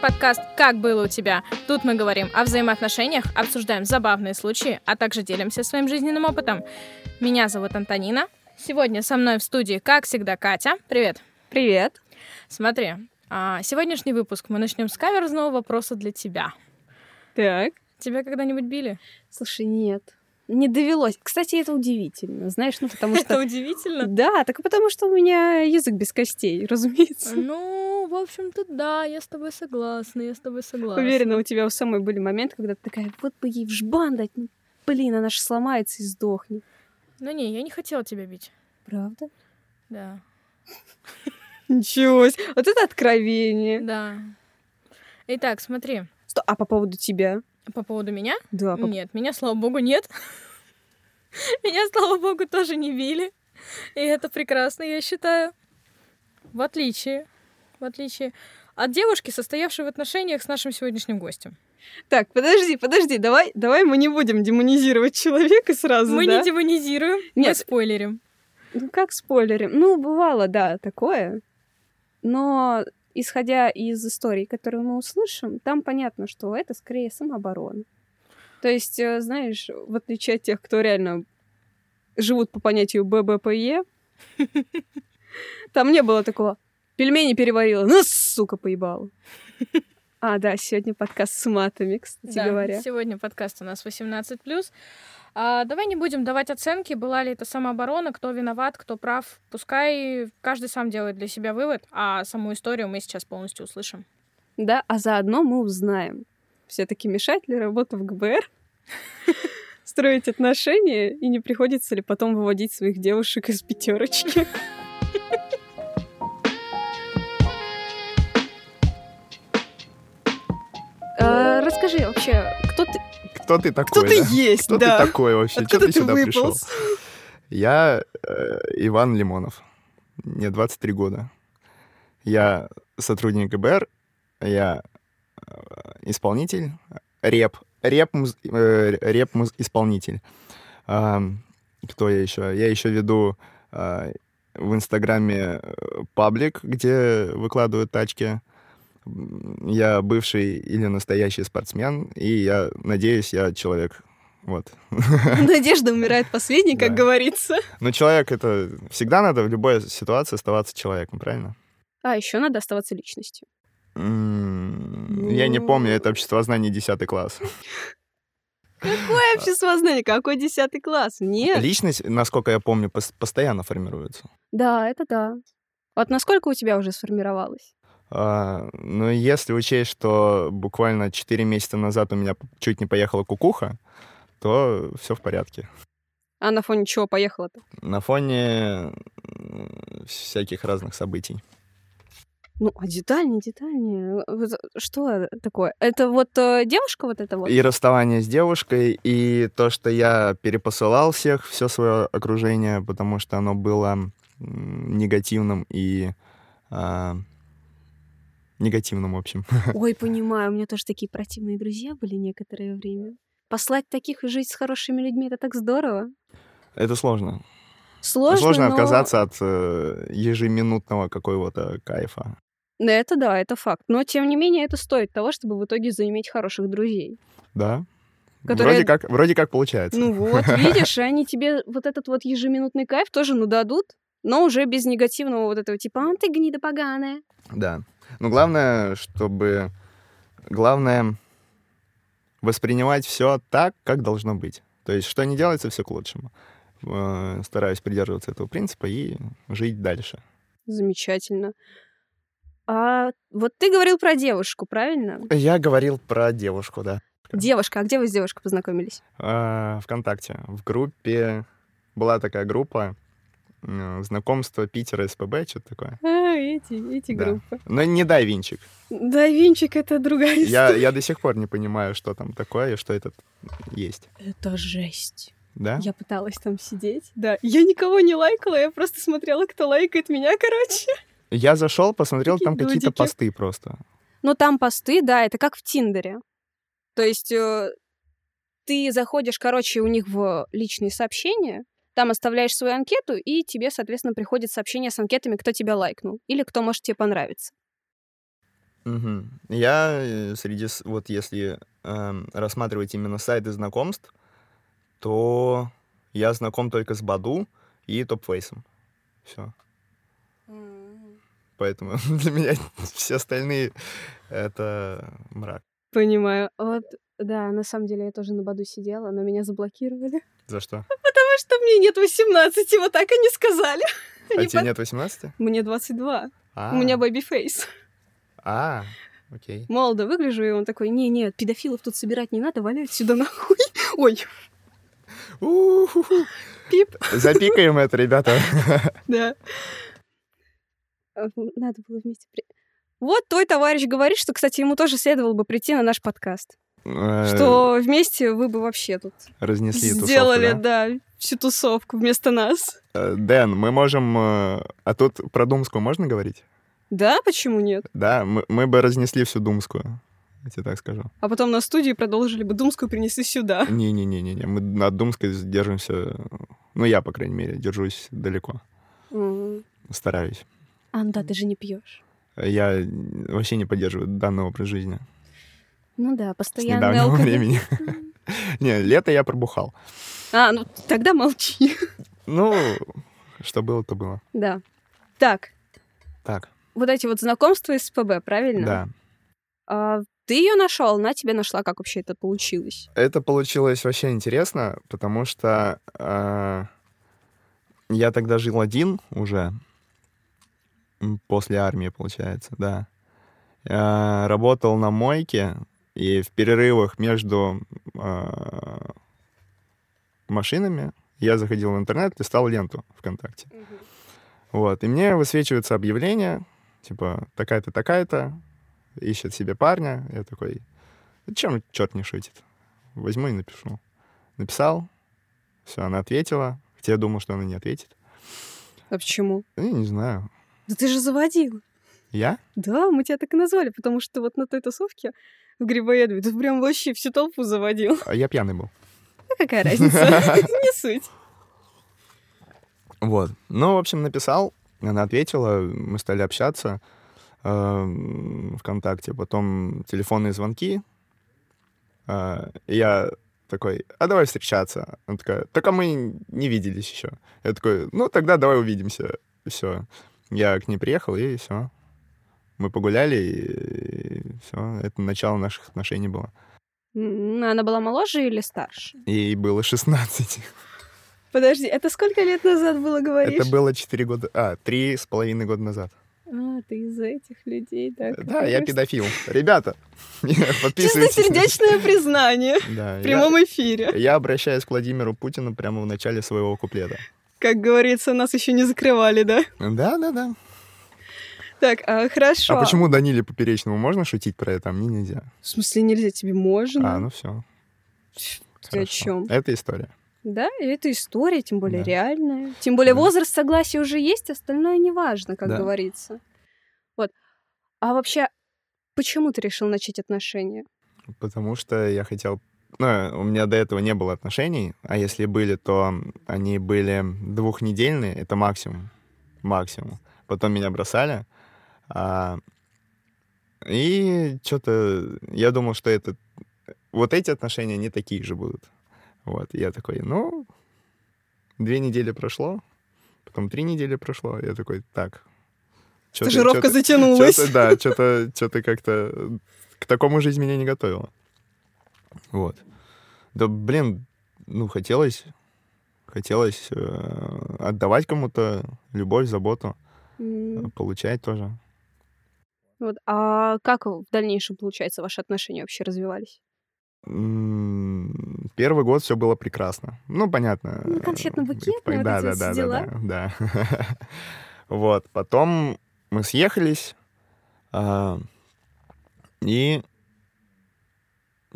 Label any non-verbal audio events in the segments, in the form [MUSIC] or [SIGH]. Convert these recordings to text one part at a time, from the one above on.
Подкаст «Как было у тебя?». Тут мы говорим о взаимоотношениях, обсуждаем забавные случаи, а также делимся своим жизненным опытом. Меня зовут Антонина. Сегодня со мной в студии, как всегда, Катя. Привет! Привет! Смотри, а, сегодняшний выпуск мы начнем с каверзного вопроса для тебя. Так. Тебя когда-нибудь били? Слушай, нет. Не довелось. Кстати, это удивительно, знаешь, ну потому [LAUGHS] что... Это удивительно? Да, так потому что у меня язык без костей, [LAUGHS] разумеется. Ну, в общем-то, да, я с тобой согласна, я с тобой согласна. Уверена, у тебя у самой были моменты, когда ты такая, вот бы ей в жбан дать, ну, блин, она же сломается и сдохнет. Ну не, я не хотела тебя бить. Правда? Да. [LAUGHS] Ничего себе, вот это откровение. Да. Итак, смотри. Что, а по поводу тебя? По поводу меня? Да. По... Нет, меня, слава богу, нет. [LAUGHS] меня, слава богу, тоже не били. И это прекрасно, я считаю. В отличие, в отличие от девушки, состоявшей в отношениях с нашим сегодняшним гостем. Так, подожди, подожди, давай, давай мы не будем демонизировать человека сразу, Мы да? не демонизируем, Нет. мы спойлерим. Ну, как спойлерим? Ну, бывало, да, такое. Но исходя из историй, которые мы услышим, там понятно, что это скорее самооборона. То есть, э, знаешь, в отличие от тех, кто реально живут по понятию ББПЕ, там не было такого «пельмени переварила, ну, сука, поебала». А, да, сегодня подкаст с матами, кстати Да, говоря. сегодня подкаст у нас 18+. А, давай не будем давать оценки, была ли это самооборона, кто виноват, кто прав. Пускай каждый сам делает для себя вывод, а саму историю мы сейчас полностью услышим. Да, а заодно мы узнаем, все-таки мешает ли работа в ГБР [LAUGHS] строить отношения и не приходится ли потом выводить своих девушек из пятерочки. А, Расскажи вообще, кто ты? Кто ты такой? Кто ты есть, Кто ты такой вообще? Что Откуда ты сюда пришел? Я э, Иван Лимонов. Мне 23 года. Я сотрудник ГБР. Я исполнитель. Реп. Реп, э, реп исполнитель. Кто я еще? Я еще веду э, в Инстаграме э, паблик, где выкладывают тачки. Я бывший или настоящий спортсмен, и я надеюсь, я человек. Вот. [LAUGHS] Надежда умирает последней, как Да. говорится. Но человек это всегда надо в любой ситуации оставаться человеком, правильно? А еще надо оставаться личностью. Я не Ну. помню, это обществознание 10 класс. Какое обществознание? Какой десятый класс? Нет. Личность, насколько я помню, пос- постоянно формируется. Да, это да. Вот насколько у тебя уже сформировалось? А, Но если учесть, что буквально 4 месяца назад у меня чуть не поехала кукуха, то все в порядке. А на фоне чего поехала-то? На фоне всяких разных событий. Ну, а детальнее, детальнее. Вот Что такое? Это вот э, девушка вот эта вот? И расставание с девушкой, и то, что я перепосылал всех, все свое окружение, потому что оно было негативным и а, негативным, в общем. [LAUGHS] Ой, понимаю, у меня тоже такие противные друзья были некоторое время. Послать таких и жить с хорошими людьми, это так здорово. Это сложно. Сложно, но... отказаться от э, ежеминутного какого-то кайфа. Да, это да, это факт. Но, тем не менее, это стоит того, чтобы в итоге заиметь хороших друзей. Да? Которые- Вроде, как, вроде как получается. Ну вот, [LAUGHS] видишь, они тебе вот этот вот ежеминутный кайф тоже, ну, дадут, но уже без негативного вот этого типа «А, ты гнида поганая». Да. Но главное, чтобы... Главное воспринимать все так, как должно быть. То есть, что не делается, все к лучшему. Э, Стараюсь придерживаться этого принципа и жить дальше. Замечательно. А вот ты говорил про девушку, правильно? Я говорил про девушку, да. Девушка, а где вы с девушкой познакомились? Э, Вконтакте. В группе... Была такая группа знакомство Питера СПБ, что-то такое. А, эти, эти Да. группы. Но не дай винчик. Да, Винчик — это другая Я, история. я до сих пор не понимаю, что там такое и что это есть. Это жесть. Да? Я пыталась там сидеть. Да, я никого не лайкала, я просто смотрела, кто лайкает меня, короче. Я зашел, посмотрел, Такие там какие-то дудики. посты просто. Ну, там посты, да, это как в Тиндере. То есть э, ты заходишь, короче, у них в личные сообщения, там оставляешь свою анкету, и тебе, соответственно, приходит сообщение с анкетами, кто тебя лайкнул или кто может тебе понравиться. Мгм. Я э, среди, вот если эм, рассматривать именно сайты знакомств, то я знаком только с Баду и Топфейсом. Все. Поэтому [LAUGHS] для меня все остальные это мрак. Понимаю. Вот, да, на самом деле я тоже на Badoo сидела, но меня заблокировали. За что? [LAUGHS] Потому что мне нет 18, вот так они сказали. А тебе нет 18? Мне 22. А, У меня baby face. А, окей. Молодо выгляжу, и он такой, не-не, педофилов тут собирать не надо, валяй отсюда нахуй. [LAUGHS] Ой, пип. Запикаем это, ребята. Да. В- Надо было вместе... при- Вот твой товарищ говорит, что, кстати, ему тоже следовало бы прийти на наш подкаст. Э, Что вместе вы бы вообще тут Разнесли тусовку, сделали, да? да, всю тусовку вместо нас. Э, Дэн, мы можем... э, А тут про Думскую можно говорить? Да, почему нет? Да, мы, мы бы разнесли всю Думскую. Я тебе так скажу. А потом на студии продолжили бы Думскую принесли сюда. Не-не-не-не, мы над Думской держимся... Ну, я, по крайней мере, держусь далеко. Мгм. Стараюсь. А, ну да, ты же не пьешь. Я вообще не поддерживаю данный образ жизни Ну да, с постоянно недавнего алкоголь. времени. [LAUGHS] Не, лето я пробухал. А, ну тогда молчи. Ну, что было, то было. Да. Так, Так, вот эти вот знакомства из ПБ, правильно? да. А, ты ее нашел, она тебя нашла. Как вообще это получилось? Это получилось вообще интересно, потому что э, я тогда жил один уже, после армии, получается, да. Э, работал на мойке, и в перерывах между э, машинами я заходил в интернет, листал ленту ВКонтакте. Вот, и мне высвечивается объявление, типа, такая-то, такая-то, ищет себе парня. Я такой, чем черт не шутит? Возьму и напишу. Написал, все, она ответила, хотя я думал, что она не ответит. А почему? Ну, не знаю. Да ты же заводил. Я? Да, мы тебя так и назвали, потому что вот на той тусовке в Грибоедове ты прям вообще всю толпу заводил. А Я пьяный был. А какая разница? [LAUGHS] [LAUGHS] Не суть. Вот. Ну, в общем, написал, она ответила, мы стали общаться э, ВКонтакте, потом телефонные звонки. Э, я такой, а давай встречаться. Она такая, так а мы не виделись еще. Я такой, ну тогда давай увидимся. Все. Я к ней приехал, и все. Мы погуляли, и все. Это начало наших отношений было. Она была моложе или старше? Ей было 16. Подожди, это сколько лет назад было, говоришь? Это было 4 года... А, три с половиной года назад. А, ты из этих людей, да? Да, я педофил. Ребята, [LAUGHS] подписывайтесь. Чистосердечное [LAUGHS] признание Да, в прямом эфире. Я обращаюсь к Владимиру Путину прямо в начале своего куплета. Как говорится, нас еще не закрывали, да? Да, да, да. Так, а, хорошо. А почему Даниле Поперечному можно шутить про это, а мне нельзя? В смысле нельзя? Тебе можно? А, ну все. Ты о чем? Это история. Да, и это история, тем более Да. реальная. Тем более Да. возраст согласия уже есть, остальное не важно, как Да. говорится. Вот. А вообще, почему ты решил начать отношения? Потому что я хотел... Ну, у меня до этого не было отношений, а если были, то они были двухнедельные, это максимум. Максимум. Потом меня бросали. а, и что-то... Я думал, что это... Вот эти отношения, они такие же будут. Вот. Я такой, ну, две недели прошло, потом три недели прошло. Я такой, так. Стажировка затянулась. Чё-то, да, что-то, что-то как-то к такому жизнь меня не готовила. Вот. Да, блин, ну, хотелось, хотелось э, отдавать кому-то любовь, заботу, э, получать тоже. Вот. А как в дальнейшем, получается, ваши отношения вообще развивались? Первый год все было прекрасно. Ну, понятно. Ну, конфетно-букетные, вот да, эти да, вот да, все да, дела. да, да. [LAUGHS] Вот. Потом мы съехались, а, и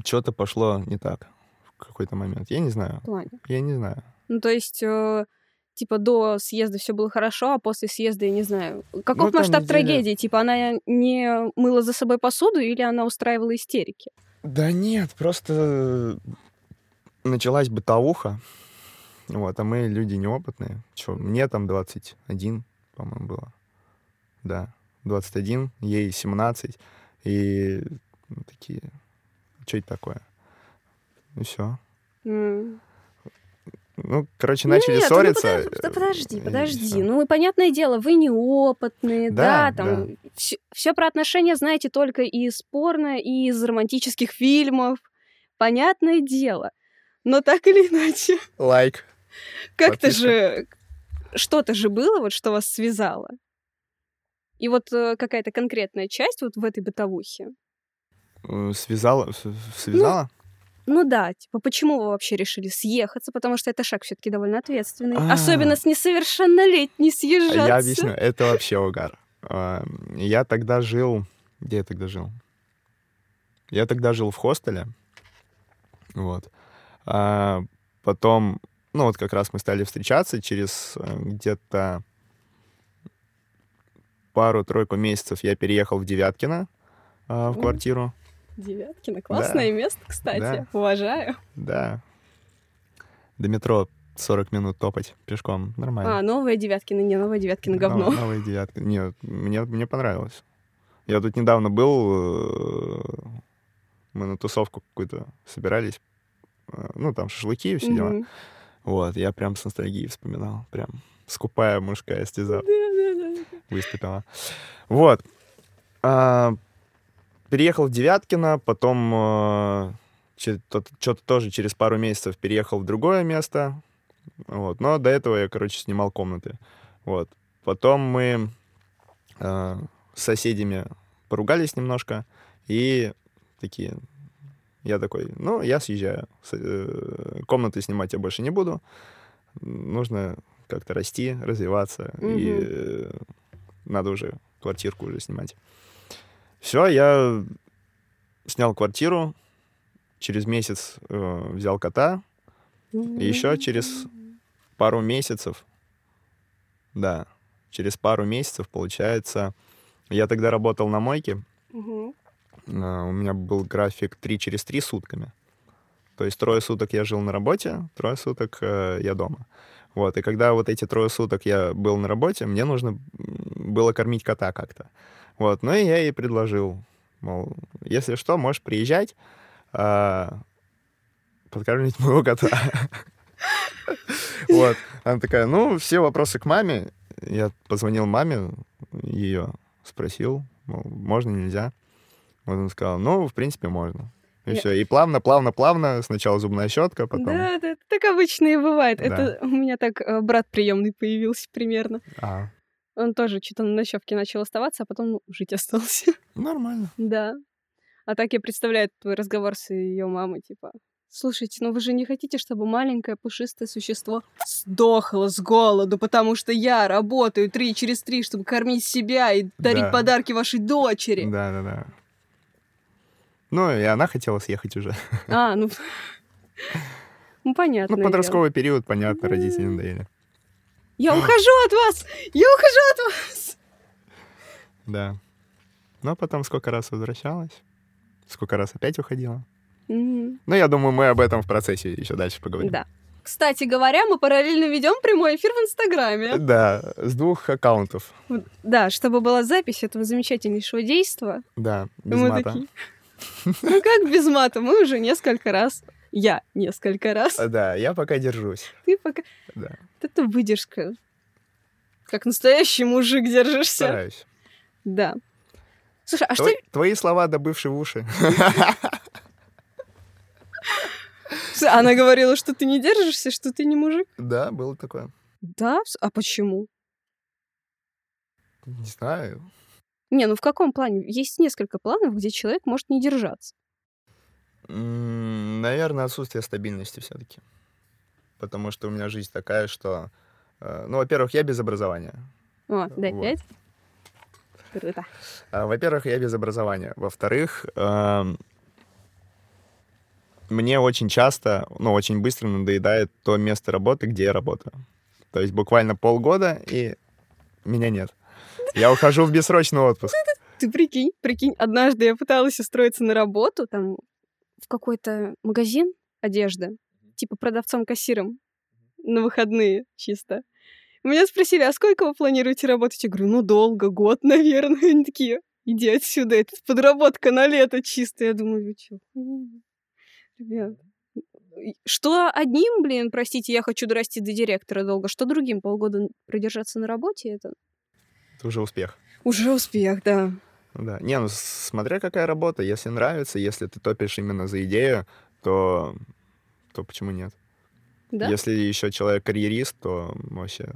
что-то пошло не так в какой-то момент. Я не знаю. В плане. Я не знаю. Ну, то есть, э, типа, до съезда все было хорошо, а после съезда, я не знаю. Каков Ну, масштаб неделя- трагедии? Типа, она не мыла за собой посуду или она устраивала истерики? Да нет, просто началась бытовуха. Вот, а мы люди неопытные. Чё, мне там 21, по-моему, было. Да, 21, ей 17. И такие, что это такое? И все. М. Ну, короче, начали Нет, ну ссориться. подож- да подожди, и подожди. всё. Ну, и понятное дело, вы неопытные, да, Да, там все, про отношения знаете только из порно и из романтических фильмов. Понятное дело. Но так или иначе, Лайк. как-то Подписка. же что-то же было, вот что вас связало. И вот э, какая-то конкретная часть вот в этой бытовухе. Э, Связала? Связала? Ну да, типа, почему вы вообще решили съехаться? Потому что это шаг все таки довольно ответственный. А. Особенно с несовершеннолетней съезжаться. Я объясню, это вообще угар. А, Я тогда жил... Где я тогда жил? Я тогда жил в хостеле. Вот. А потом, ну вот как раз мы стали встречаться через э, где-то пару-тройку месяцев я переехал в Девяткино а, в квартиру. Девяткино, классное место, кстати. Да. Уважаю. Да. До метро 40 минут топать пешком. Нормально. А, новая Девяткино, не новая Девяткино, Ну, говно. Новая девятка. Нет, мне, мне понравилось. Я тут недавно был, э, мы на тусовку какую-то собирались, э, ну, там шашлыки и все дела. Мгм. Вот, я прям с ностальгией вспоминал, прям скупая мужская стеза выступила. Вот. А, переехал в Девяткино, потом что-то тоже через пару месяцев переехал в другое место. Вот. Но до этого я, короче, снимал комнаты. Вот. Потом мы а, с соседями поругались немножко и такие... Я такой, ну, я съезжаю. Э, Комнаты снимать я больше не буду. Нужно как-то расти, развиваться. И Мгм. э, надо уже квартирку уже снимать. Все, я снял квартиру. Через месяц э, взял кота. И еще через пару месяцев, да, через пару месяцев, получается, я тогда работал на мойке, Мгм. а, у меня был график 3 через 3 сутками. То есть трое суток я жил на работе, трое суток э, я дома. Вот, и когда вот эти трое суток я был на работе, мне нужно было кормить кота как-то. Вот, ну и я ей предложил, мол, если что, можешь приезжать, а, подкармливать моего кота. [LAUGHS] Вот. Она такая, ну, все вопросы к маме. Я позвонил маме, ее спросил, мол, можно, нельзя. Вот он сказал, ну, в принципе, можно. И Я- все. И плавно, плавно, плавно. Сначала зубная щетка, потом... Да, да, так обычно и бывает. Да. Это у меня так э, брат приемный появился примерно. А, Он тоже что-то на ночевке начал оставаться, а потом ну, жить [LAUGHS] остался. нормально. Да. А так я представляю твой разговор с ее мамой, типа, слушайте, ну вы же не хотите, чтобы маленькое пушистое существо сдохло с голоду, потому что я работаю три через три, чтобы кормить себя и дарить Да. подарки вашей дочери. Да, да, да. Ну, и она хотела съехать уже. А, ну... [LAUGHS] Ну, понятно. Ну, подростковый период, понятно, родители надоели. Я ухожу от вас! Я ухожу от вас! Да. Но потом сколько раз возвращалась, сколько раз опять уходила. Мгм. Ну, я думаю, мы об этом в процессе еще дальше поговорим. Да. Кстати говоря, мы параллельно ведем прямой эфир в Инстаграме. Да, с двух аккаунтов. Да, чтобы была запись этого замечательнейшего действа. Да, без мы мата. такие, Ну как без мата? Мы уже несколько раз. Я несколько раз. А, Да, я пока держусь. Ты пока... Да, Вот Это выдержка. Как настоящий мужик держишься. стараюсь. Да. Слушай, а что... Твои, твои слова, добывшие в уши. Она говорила, что ты не держишься, что ты не мужик? Да, было такое. Да? А почему? Не знаю. Не, ну в каком плане? Есть несколько планов, где человек может не держаться. Наверное, отсутствие стабильности все-таки. Потому что у меня жизнь такая, что... э, Ну, во-первых, я без образования. О, дай Вот. пять. Круто. А, Во-первых, я без образования. Во-вторых, эм, мне очень часто, ну, очень быстро надоедает то место работы, где я работаю. То есть буквально полгода, и меня нет. Я ухожу в бессрочный отпуск. Ты прикинь, прикинь, однажды я пыталась устроиться на работу там в какой-то магазин одежды, типа продавцом-кассиром на выходные чисто. Меня спросили, а сколько вы планируете работать? Я говорю, ну долго, год, [LAUGHS] наверное. Они такие, Иди отсюда, это подработка на лето чисто. Я думаю, вы чё? Ребят. Что одним, блин, простите, я хочу дорасти до директора долго, что другим полгода продержаться на работе, это Это уже успех. уже успех, да. Да. Не, ну смотря какая работа. Если нравится, если ты топишь именно за идею, то, то почему нет? Да? Если еще человек карьерист, то вообще...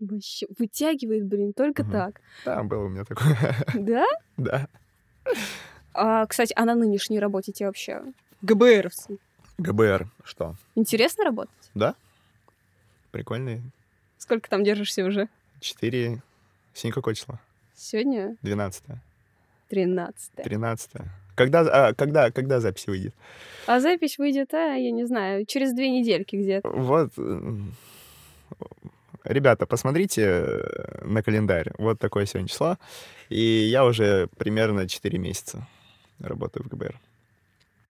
Вообще вытягивает, блин, только Мгм. так. Да, было у меня такое. [LAUGHS] Да? Да. А, кстати, а на нынешней работе тебе вообще ГБРовцы. ГБР. Что? Интересно работать? Прикольный. Сколько там держишься уже? Четыре... Сегодня какое число? Сегодня 12 13 13 Когда, а, когда, когда запись выйдет? А запись выйдет, а, я не знаю, через две недельки где-то. Вот, м, ребята, посмотрите э, на календарь. Вот такое сегодня число. И я уже примерно 4 месяца работаю в ГБР.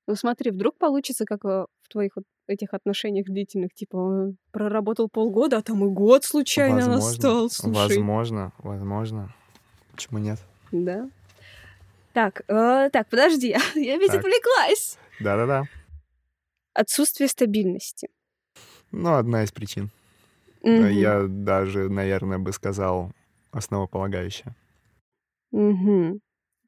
Ну смотри, вдруг получится, как э, в твоих вот этих отношениях длительных, типа, э, проработал полгода, а там и год случайно настал, слушай. возможно, возможно. Почему нет? Да. Так, э, так, подожди, [LAUGHS] я ведь Так. отвлеклась. Да-да-да. Отсутствие стабильности. Ну, одна из причин. Мгм. Я даже, наверное, бы сказал, основополагающая. Мгм.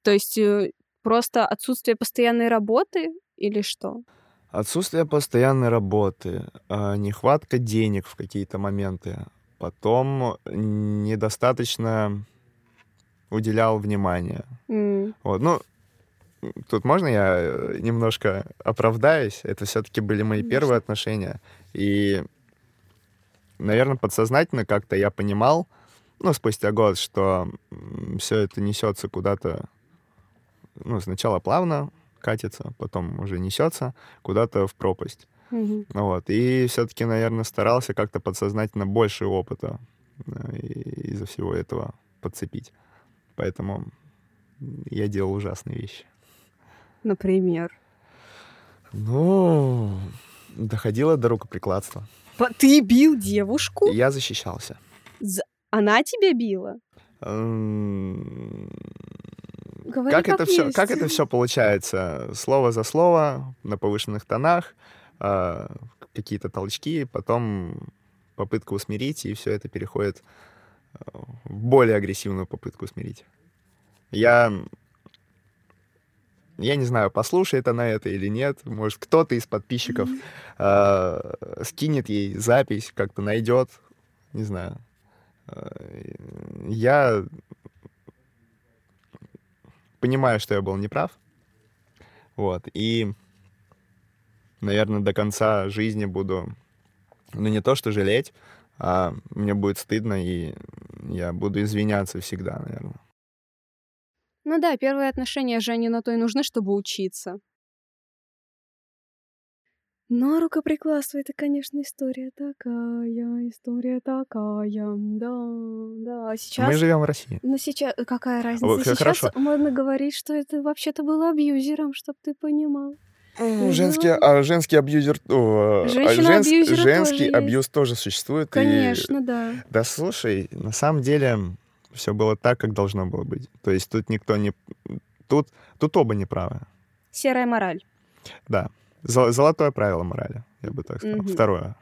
То есть э, просто отсутствие постоянной работы или что? Отсутствие постоянной работы, а, нехватка денег в какие-то моменты, потом недостаточно уделял внимания. М, Вот, ну, тут можно я э, немножко оправдаюсь? Это все-таки были мои Конечно. первые отношения. И, наверное, подсознательно как-то я понимал, ну, спустя год, что все это несется куда-то, ну, сначала плавно катится, потом уже несется куда-то в пропасть. мгм. Вот. И все-таки, наверное, старался как-то подсознательно больше опыта э, из-за всего этого подцепить. Поэтому я делал ужасные вещи. Например. Ну, доходило до рукоприкладства. Ты бил девушку? Я защищался. Она тебя била? Говори Как это все, как это все получается? Слово за слово, на повышенных тонах, а, какие-то толчки, потом попытка усмирить, и все это переходит более агрессивную попытку усмирить. Я я не знаю, послушает она это или нет. Может, кто-то из подписчиков а, скинет ей запись, как-то найдет. Не знаю. А, Я понимаю, что я был неправ. Вот. И, наверное, до конца жизни буду, ну, не то что жалеть, а мне будет стыдно, и я буду извиняться всегда, наверное. Ну да, первые отношения же они на то и нужны, чтобы учиться. Но рукоприкладство это, конечно, история такая, история такая, да, да. Сейчас, Мы живем в России. ну сейчас, какая разница? Вот, Сейчас хорошо. можно говорить, что это вообще-то был абьюзером, чтоб ты понимал. Ну, Женский, а женский абьюзер... о, а Женщина-абьюзеры женский тоже есть. абьюз тоже существует. и- Конечно, да. Да слушай, на самом деле все было так, как должно было быть. То есть тут никто не... Тут, тут оба неправы. Серая мораль. Да. Зо- Золотое правило морали, я бы так сказал. Мгм. Второе.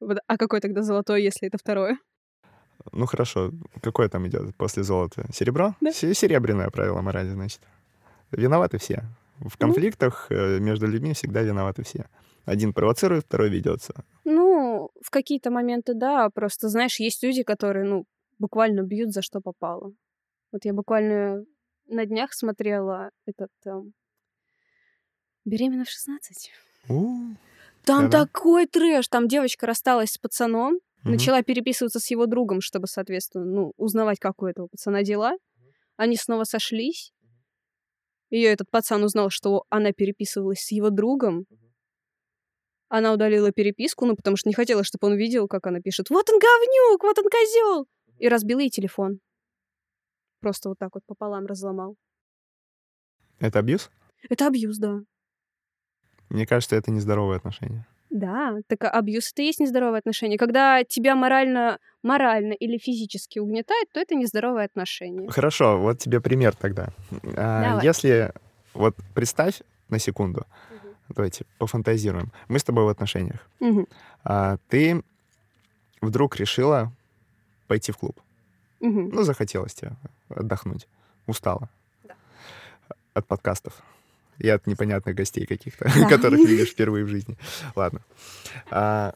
Вот, А какой тогда золотой, если это второе? Ну хорошо, какое там идет после золота? Серебро? Да. Се- Серебряное правило морали, значит. Виноваты все. В конфликтах э, между людьми всегда виноваты все. Один провоцирует, второй ведется. Ну, в какие-то моменты, да. Просто, знаешь, есть люди, которые, ну, буквально бьют за что попало. Вот я буквально на днях смотрела этот эм, «Беременна в 16». У, Там Да-да. такой трэш. Там девочка рассталась с пацаном, мгм. начала переписываться с его другом, чтобы, соответственно, ну, узнавать, как у этого пацана дела. Они снова сошлись. Ее этот пацан узнал, что она переписывалась с его другом. Она удалила переписку, ну, потому что не хотела, чтобы он видел, как она пишет «Вот он говнюк, вот он козел!» И разбил ей телефон. Просто вот так вот пополам разломал. Это абьюз? Это абьюз, да. Мне кажется, это нездоровые отношения. Да, так а абьюз это и есть нездоровые отношения. Когда тебя морально, морально или физически угнетают, то это нездоровые отношения. Хорошо, вот тебе пример тогда. А, Давай. Если вот представь на секунду, давайте пофантазируем. Мы с тобой в отношениях. Мгм. А ты вдруг решила пойти в клуб. Мгм. Ну, захотелось тебе отдохнуть. Устала. От подкастов. И от непонятных гостей каких-то, Да. [LAUGHS] которых видишь впервые в жизни. Ладно. А,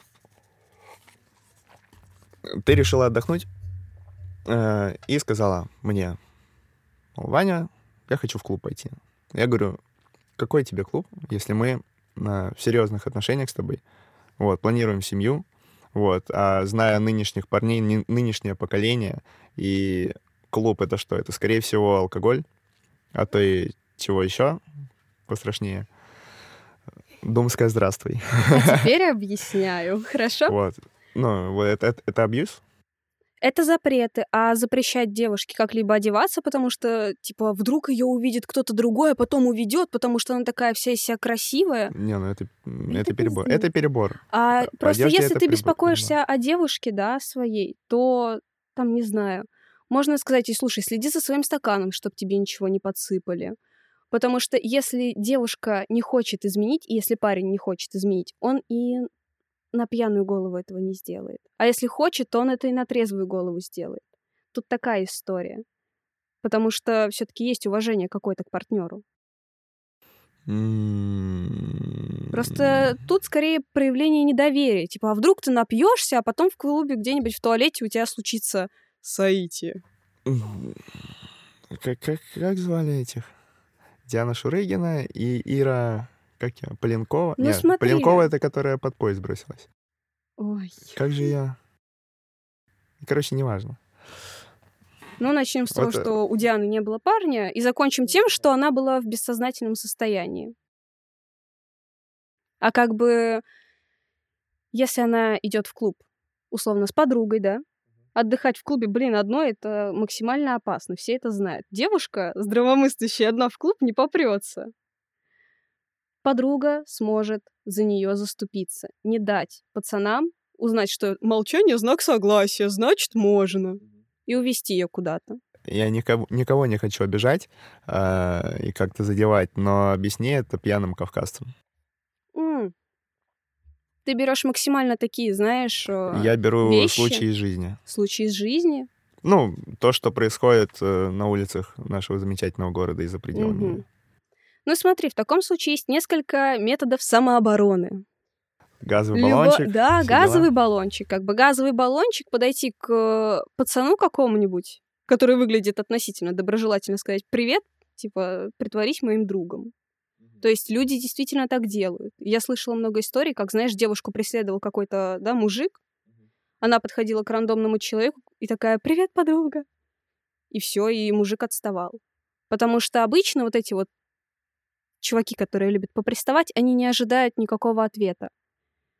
Ты решила отдохнуть э, и сказала мне, «Мол, Ваня, я хочу в клуб пойти. Я говорю, какой тебе клуб, если мы в серьезных отношениях с тобой, вот, планируем семью, вот, а зная нынешних парней, ны- нынешнее поколение, и клуб это что? Это, скорее всего, алкоголь, а то и чего еще пострашнее. Думская здравствуй. А [LAUGHS] теперь объясняю. Хорошо? Вот. Ну, вот это, это, это абьюз? Это запреты, а запрещать девушке как-либо одеваться, потому что, типа, вдруг ее увидит кто-то другой, а потом уведет, потому что она такая вся себя красивая. Не, ну это, Это это перебор. Это перебор. А По просто одежде если ты беспокоишься о девушке, да, своей, то там, не знаю, можно сказать ей, слушай, следи за своим стаканом, чтобы тебе ничего не подсыпали. Потому что если девушка не хочет изменить, и если парень не хочет изменить, он и на пьяную голову этого не сделает. А если хочет, то он это и на трезвую голову сделает. Тут такая история. Потому что все-таки есть уважение какое-то к партнеру. М, Просто тут скорее проявление недоверия. Типа, а вдруг ты напьешься, а потом в клубе где-нибудь в туалете у тебя случится соитие. м, Как, как, как звали этих? Диана Шурыгина и Ира... Как я? Поленкова? Ну, Нет, смотри. Поленкова — это которая под поезд бросилась. Ой. Как же я... Короче, неважно. Ну, начнем с того, Вот, э, что у Дианы не было парня, и закончим тем, что она была в бессознательном состоянии. А как бы, если она идет в клуб, условно, с подругой, да, отдыхать в клубе, блин, одно это максимально опасно, все это знают. Девушка, здравомыслящая, одна в клуб не попрется. Подруга сможет за нее заступиться, не дать пацанам узнать, что молчание знак согласия, значит, можно, и увести ее куда-то. Я никого, никого не хочу обижать а, и как-то задевать, но объясни это пьяным кавказцам. Ты берешь максимально такие, знаешь, э, Я беру вещи? случаи из жизни. случаи из жизни. Ну, то, что происходит э, на улицах нашего замечательного города и за пределами. Мгм. Ну смотри, в таком случае есть несколько методов самообороны. Газовый Любо- баллончик. Да, все газовый дела. баллончик. Как бы газовый баллончик, подойти к э, пацану какому-нибудь, который выглядит относительно доброжелательно, сказать «Привет», типа «Притворись моим другом». То есть люди действительно так делают. Я слышала много историй, как, знаешь, девушку преследовал какой-то, да, мужик. Она подходила к рандомному человеку и такая «Привет, подруга». И все, и мужик отставал. Потому что обычно вот эти вот чуваки, которые любят поприставать, они не ожидают никакого ответа.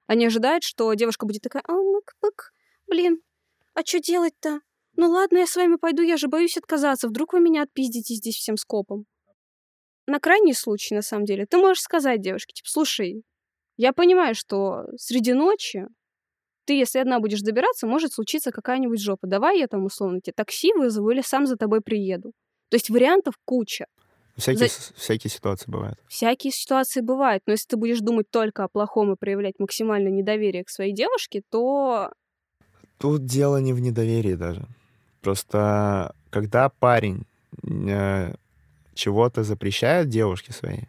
Они ожидают, что девушка будет такая, а, мык-пык, блин, а что делать-то? Ну ладно, я с вами пойду, я же боюсь отказаться, вдруг вы меня отпиздите здесь всем скопом. На крайний случай, на самом деле, ты можешь сказать девушке, типа, слушай, я понимаю, что среди ночи ты, если одна будешь добираться, может случиться какая-нибудь жопа. Давай я там условно тебе такси вызову или сам за тобой приеду. То есть вариантов куча. Всякие, За- всякие ситуации бывают. Всякие ситуации бывают, но если ты будешь думать только о плохом и проявлять максимальное недоверие к своей девушке, то Тут дело не в недоверии даже. Просто когда парень чего-то запрещает девушке своей...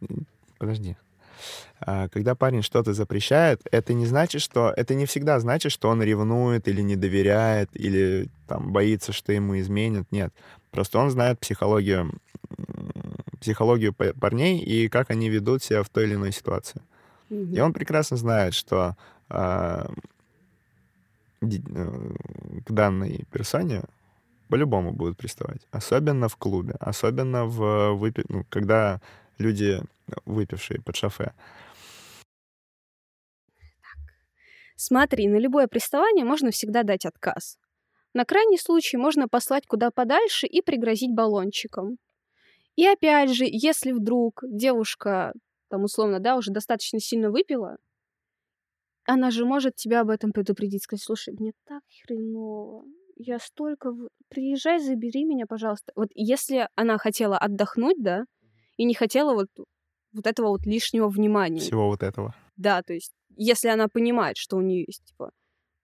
М, Подожди. А, Когда парень что-то запрещает, это не значит, что... Это не всегда значит, что он ревнует или не доверяет, или там боится, что ему изменят. Нет. Просто он знает психологию, психологию па- парней и как они ведут себя в той или иной ситуации. И он прекрасно знает, что а, э, к данной персоне по-любому будут приставать. Особенно в клубе, особенно в выпи... ну, когда люди выпившие под шофе. Смотри, на любое приставание можно всегда дать отказ. На крайний случай можно послать куда подальше и пригрозить баллончиком. И опять же, если вдруг девушка там условно, да, уже достаточно сильно выпила, она же может тебя об этом предупредить, сказать, слушай, мне так хреново, я столько... Приезжай, забери меня, пожалуйста. Вот если она хотела отдохнуть, да, и не хотела вот, вот этого вот лишнего внимания. Всего вот этого. Да, то есть, если она понимает, что у нее есть, типа,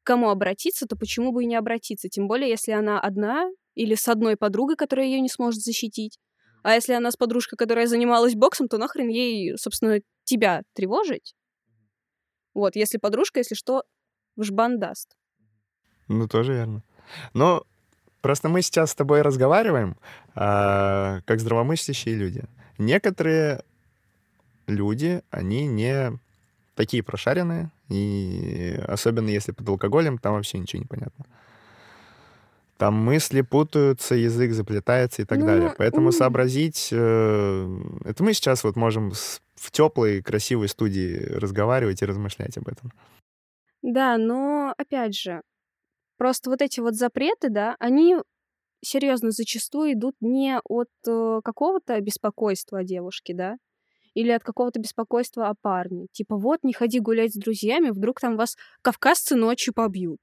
к кому обратиться, то почему бы и не обратиться? Тем более, если она одна или с одной подругой, которая ее не сможет защитить. А если она с подружкой, которая занималась боксом, то нахрен ей, собственно, тебя тревожить? Вот, если подружка, если что, в жбан даст. Ну, тоже верно. Но просто мы сейчас с тобой разговариваем а, как здравомыслящие люди. Некоторые люди, они не такие прошаренные, и особенно если под алкоголем, там вообще ничего не понятно. Там мысли путаются, язык заплетается и так Ну, далее. Поэтому м. сообразить... э, это мы сейчас вот можем в теплой, красивой студии разговаривать и размышлять об этом. Да, но, опять же, просто вот эти вот запреты, да, они серьезно зачастую идут не от э, какого-то беспокойства о девушке, да, или от какого-то беспокойства о парне. Типа, вот, не ходи гулять с друзьями, вдруг там вас кавказцы ночью побьют.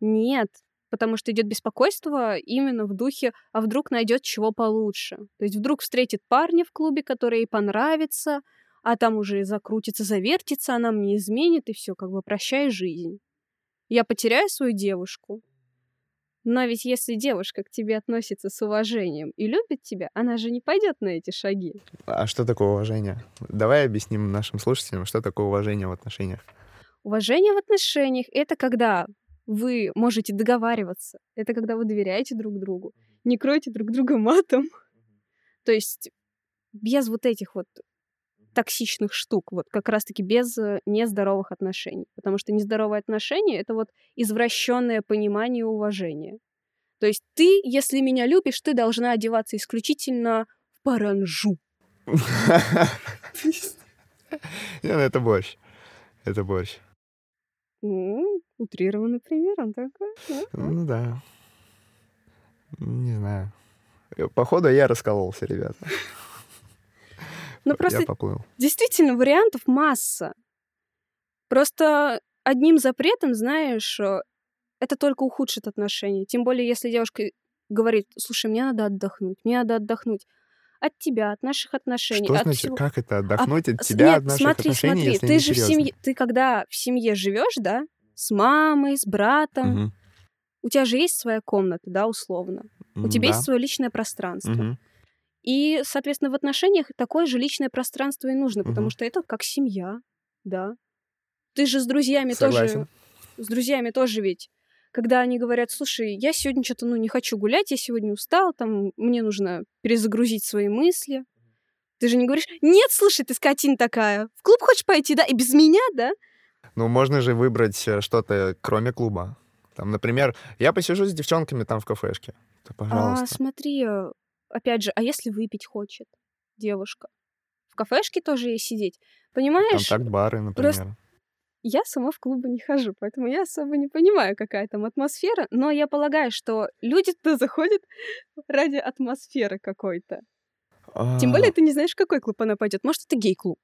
Нет, потому что идет беспокойство именно в духе, а вдруг найдет чего получше. То есть вдруг встретит парня в клубе, который ей понравится, а там уже закрутится, завертится, она мне изменит, и все, как бы прощай жизнь. Я потеряю свою девушку. Но ведь если девушка к тебе относится с уважением и любит тебя, она же не пойдет на эти шаги. А что такое уважение? Давай объясним нашим слушателям, что такое уважение в отношениях. Уважение в отношениях — это когда вы можете договариваться, это когда вы доверяете друг другу, не кроете друг друга матом. То есть без вот этих вот токсичных штук, вот как раз-таки без э, нездоровых отношений. Потому что нездоровые отношения — это вот извращенное понимание и уважение. То есть ты, если меня любишь, ты должна одеваться исключительно в паранжу. [LAUGHS] Не, ну это борщ. Это борщ. Утрированный пример, он такой. Ну да. Не знаю. Э, Походу, я раскололся, ребята. Ну Я просто поплыл. Действительно, вариантов масса. Просто одним запретом, знаешь, э, это только ухудшит отношения. Тем более, если девушка говорит, слушай, мне надо отдохнуть, мне надо отдохнуть от тебя, от наших отношений, Что от значит, всего. как это отдохнуть от С- тебя, нет, от наших смотри, отношений, смотри, если ты же в серьезно? семье, ты когда в семье живешь, да, с мамой, с братом, Мгм. у тебя же есть своя комната, да, условно. У тебя Да. есть свое личное пространство. Мгм. И, соответственно, в отношениях такое же личное пространство и нужно, потому Мгм. что это как семья, да. Ты же с друзьями Согласен. тоже, с друзьями тоже ведь, когда они говорят, слушай, я сегодня что-то, ну, не хочу гулять, я сегодня устал, там, мне нужно перезагрузить свои мысли. Ты же не говоришь, нет, слушай, ты скотина такая, в клуб хочешь пойти, да, и без меня, да? Ну, можно же выбрать э, что-то, кроме клуба. Там, например, я посижу с девчонками там в кафешке. Да, пожалуйста. А смотри, э, опять же, а если выпить хочет девушка? В кафешке тоже ей сидеть. Понимаешь? Контакт-бары, например. просто- Я сама в клубы не хожу, поэтому я особо не понимаю, какая там атмосфера, но я полагаю, что люди туда заходят [LAUGHS] ради атмосферы какой-то. Тем А, более ты не знаешь, в какой клуб она пойдет. Может, это гей-клуб.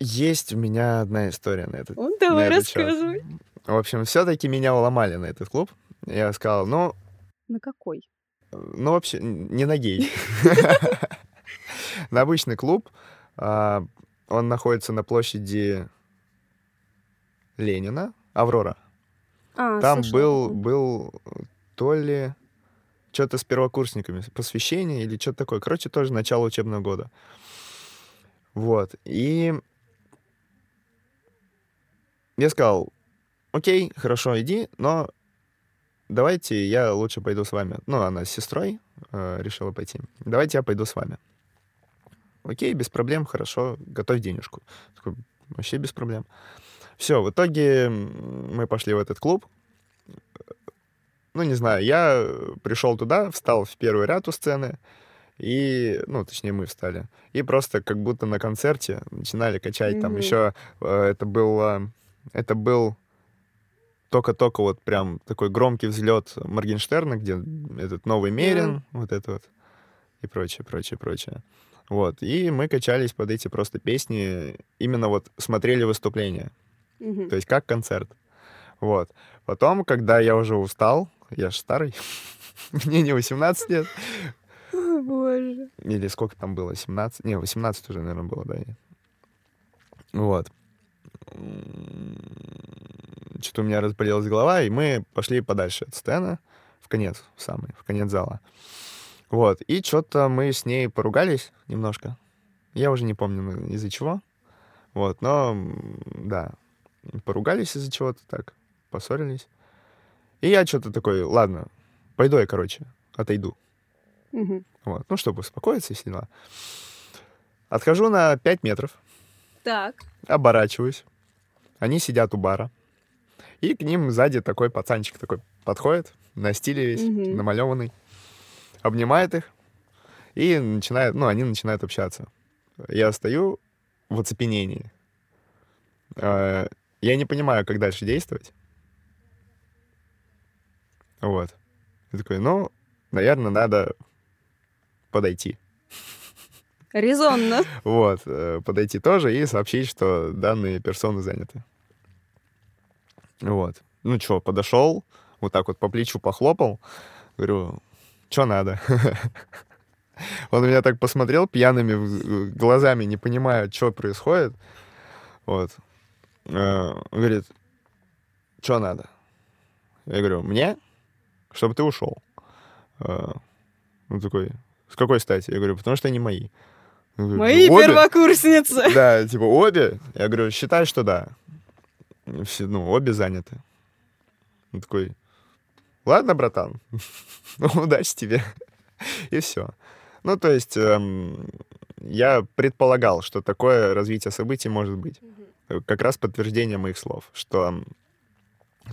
Есть у меня одна история на этот Он давай на этот счет. рассказывай. В общем, все-таки меня уломали на этот клуб. Я сказал, ну, На какой? Ну вообще, не на гей. [LAUGHS] [LAUGHS] На обычный клуб. А, Он находится на площади Ленина, Аврора. А, Там слышала был, был то ли что-то с первокурсниками, посвящение или что-то такое. Короче, тоже начало учебного года. Вот. И я сказал, окей, хорошо, иди, но давайте я лучше пойду с вами. Ну, она с сестрой э, решила пойти. Давайте я пойду с вами. Окей, без проблем, хорошо, готовь денежку. Такой, вообще без проблем. Все, в итоге мы пошли в этот клуб. Ну, не знаю, я пришел туда, встал в первый ряд у сцены, и, ну, точнее, мы встали. И просто как будто на концерте начинали качать. Там Мгм. еще это было... Это был только-только вот прям такой громкий взлет Моргенштерна, где этот новый Мерин, вот это вот. и прочее, прочее, прочее. Вот. И мы качались под эти просто песни, именно вот смотрели выступления. Мгм. То есть как концерт. Вот. Потом, когда я уже устал, я же старый, [LAUGHS] мне не 18 лет, О, боже. или сколько там было, 17? Не, 18 уже, наверное, было, да. Вот. Что-то у меня разболелась голова, и мы пошли подальше от сцены, в конец, в самый, в конец зала. Вот. И что-то мы с ней поругались немножко. Я уже не помню, из-за чего. Вот, но, да, поругались из-за чего-то так, поссорились. И я что-то такой, ладно, пойду я, короче, отойду. Мгм. Вот. Ну, чтобы успокоиться и все дела. Отхожу на 5 метров, Так. оборачиваюсь. Они сидят у бара. И к ним сзади такой пацанчик такой подходит, на стиле весь, Мгм. намалеванный. Обнимает их. И начинает, ну, они начинают общаться. Я стою в оцепенении. Э, Я не понимаю, как дальше действовать. Вот. Я такой, ну, наверное, надо подойти. Резонно. [LAUGHS] Вот, э, подойти тоже и сообщить, что данные персоны заняты. Вот. Ну что, подошел, вот так вот по плечу похлопал, говорю, что надо? [LAUGHS] Он меня так посмотрел пьяными в- глазами, не понимая, что происходит. Вот. Э, Говорит, что надо? Я говорю, мне? Чтобы ты ушел. Э, Он такой, с какой стати? Я говорю, потому что они мои. Говорю, Мои «Обе?» первокурсницы. Да, типа обе? Я говорю, считай, что да. Все, ну, обе заняты. Он такой, ладно, братан, ну, [LAUGHS] удачи тебе. [LAUGHS] И все. Ну, то есть эм, я предполагал, что такое развитие событий может быть. Э, Как раз подтверждение моих слов, что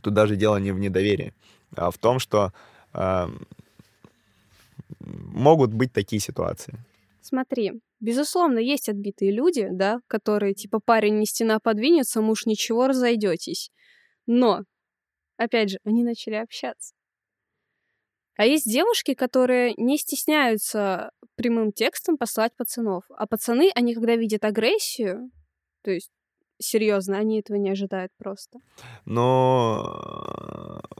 тут даже дело не в недоверии, а в том, что эм, могут быть такие ситуации. Смотри, безусловно, есть отбитые люди, да, которые типа парень не стена подвинется, муж ничего, разойдетесь. Но, опять же, они начали общаться. А есть девушки, которые не стесняются прямым текстом послать пацанов. А пацаны, они когда видят агрессию, то есть серьезно, они этого не ожидают просто. Но э,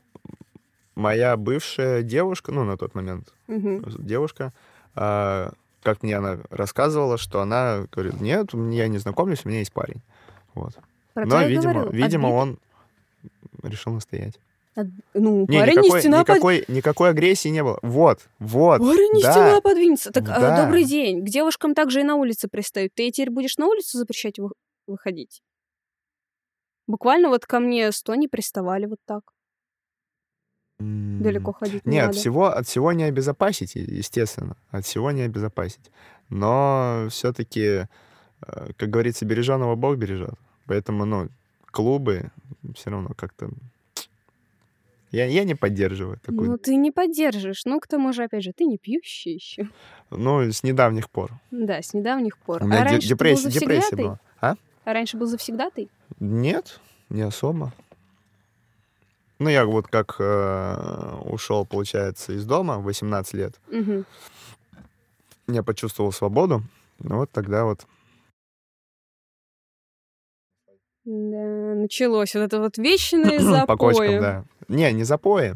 моя бывшая девушка, ну, на тот момент Мгм. девушка, а, как мне она рассказывала, что она говорит, нет, я не знакомлюсь, у меня есть парень. Вот. Про Но, видимо, говорю, видимо отбит- он решил настоять. от- Ну, Не, парень никакой, не стена под- никакой, никакой агрессии не было. Вот, вот. Парень не да. стена подвинется. Так, а, Да. добрый день. К девушкам также и на улице пристают. Ты теперь будешь на улицу запрещать вы- выходить? Буквально вот ко мне сто не приставали вот так. Далеко ходить не Нет, надо. всего, от всего не обезопасить, естественно. От всего не обезопасить. Но все-таки, как говорится, береженого Бог бережет. Поэтому, ну, клубы все равно как-то... Я, я не поддерживаю такую. Ну, ты не поддержишь. Ну, к тому же, опять же, ты не пьющий еще. Ну, с недавних пор. Да, с недавних пор. У меня а раньше депрессия, ты был депрессия была. А? А раньше был завсегдатый? Нет, не особо. Ну, я вот как э, ушел, получается, из дома в 18 лет, Мгм. я почувствовал свободу. Ну, вот тогда вот Да, началось вот это вот [CLEARS THROAT] вечное по кочкам, запои. да. Не, не запои.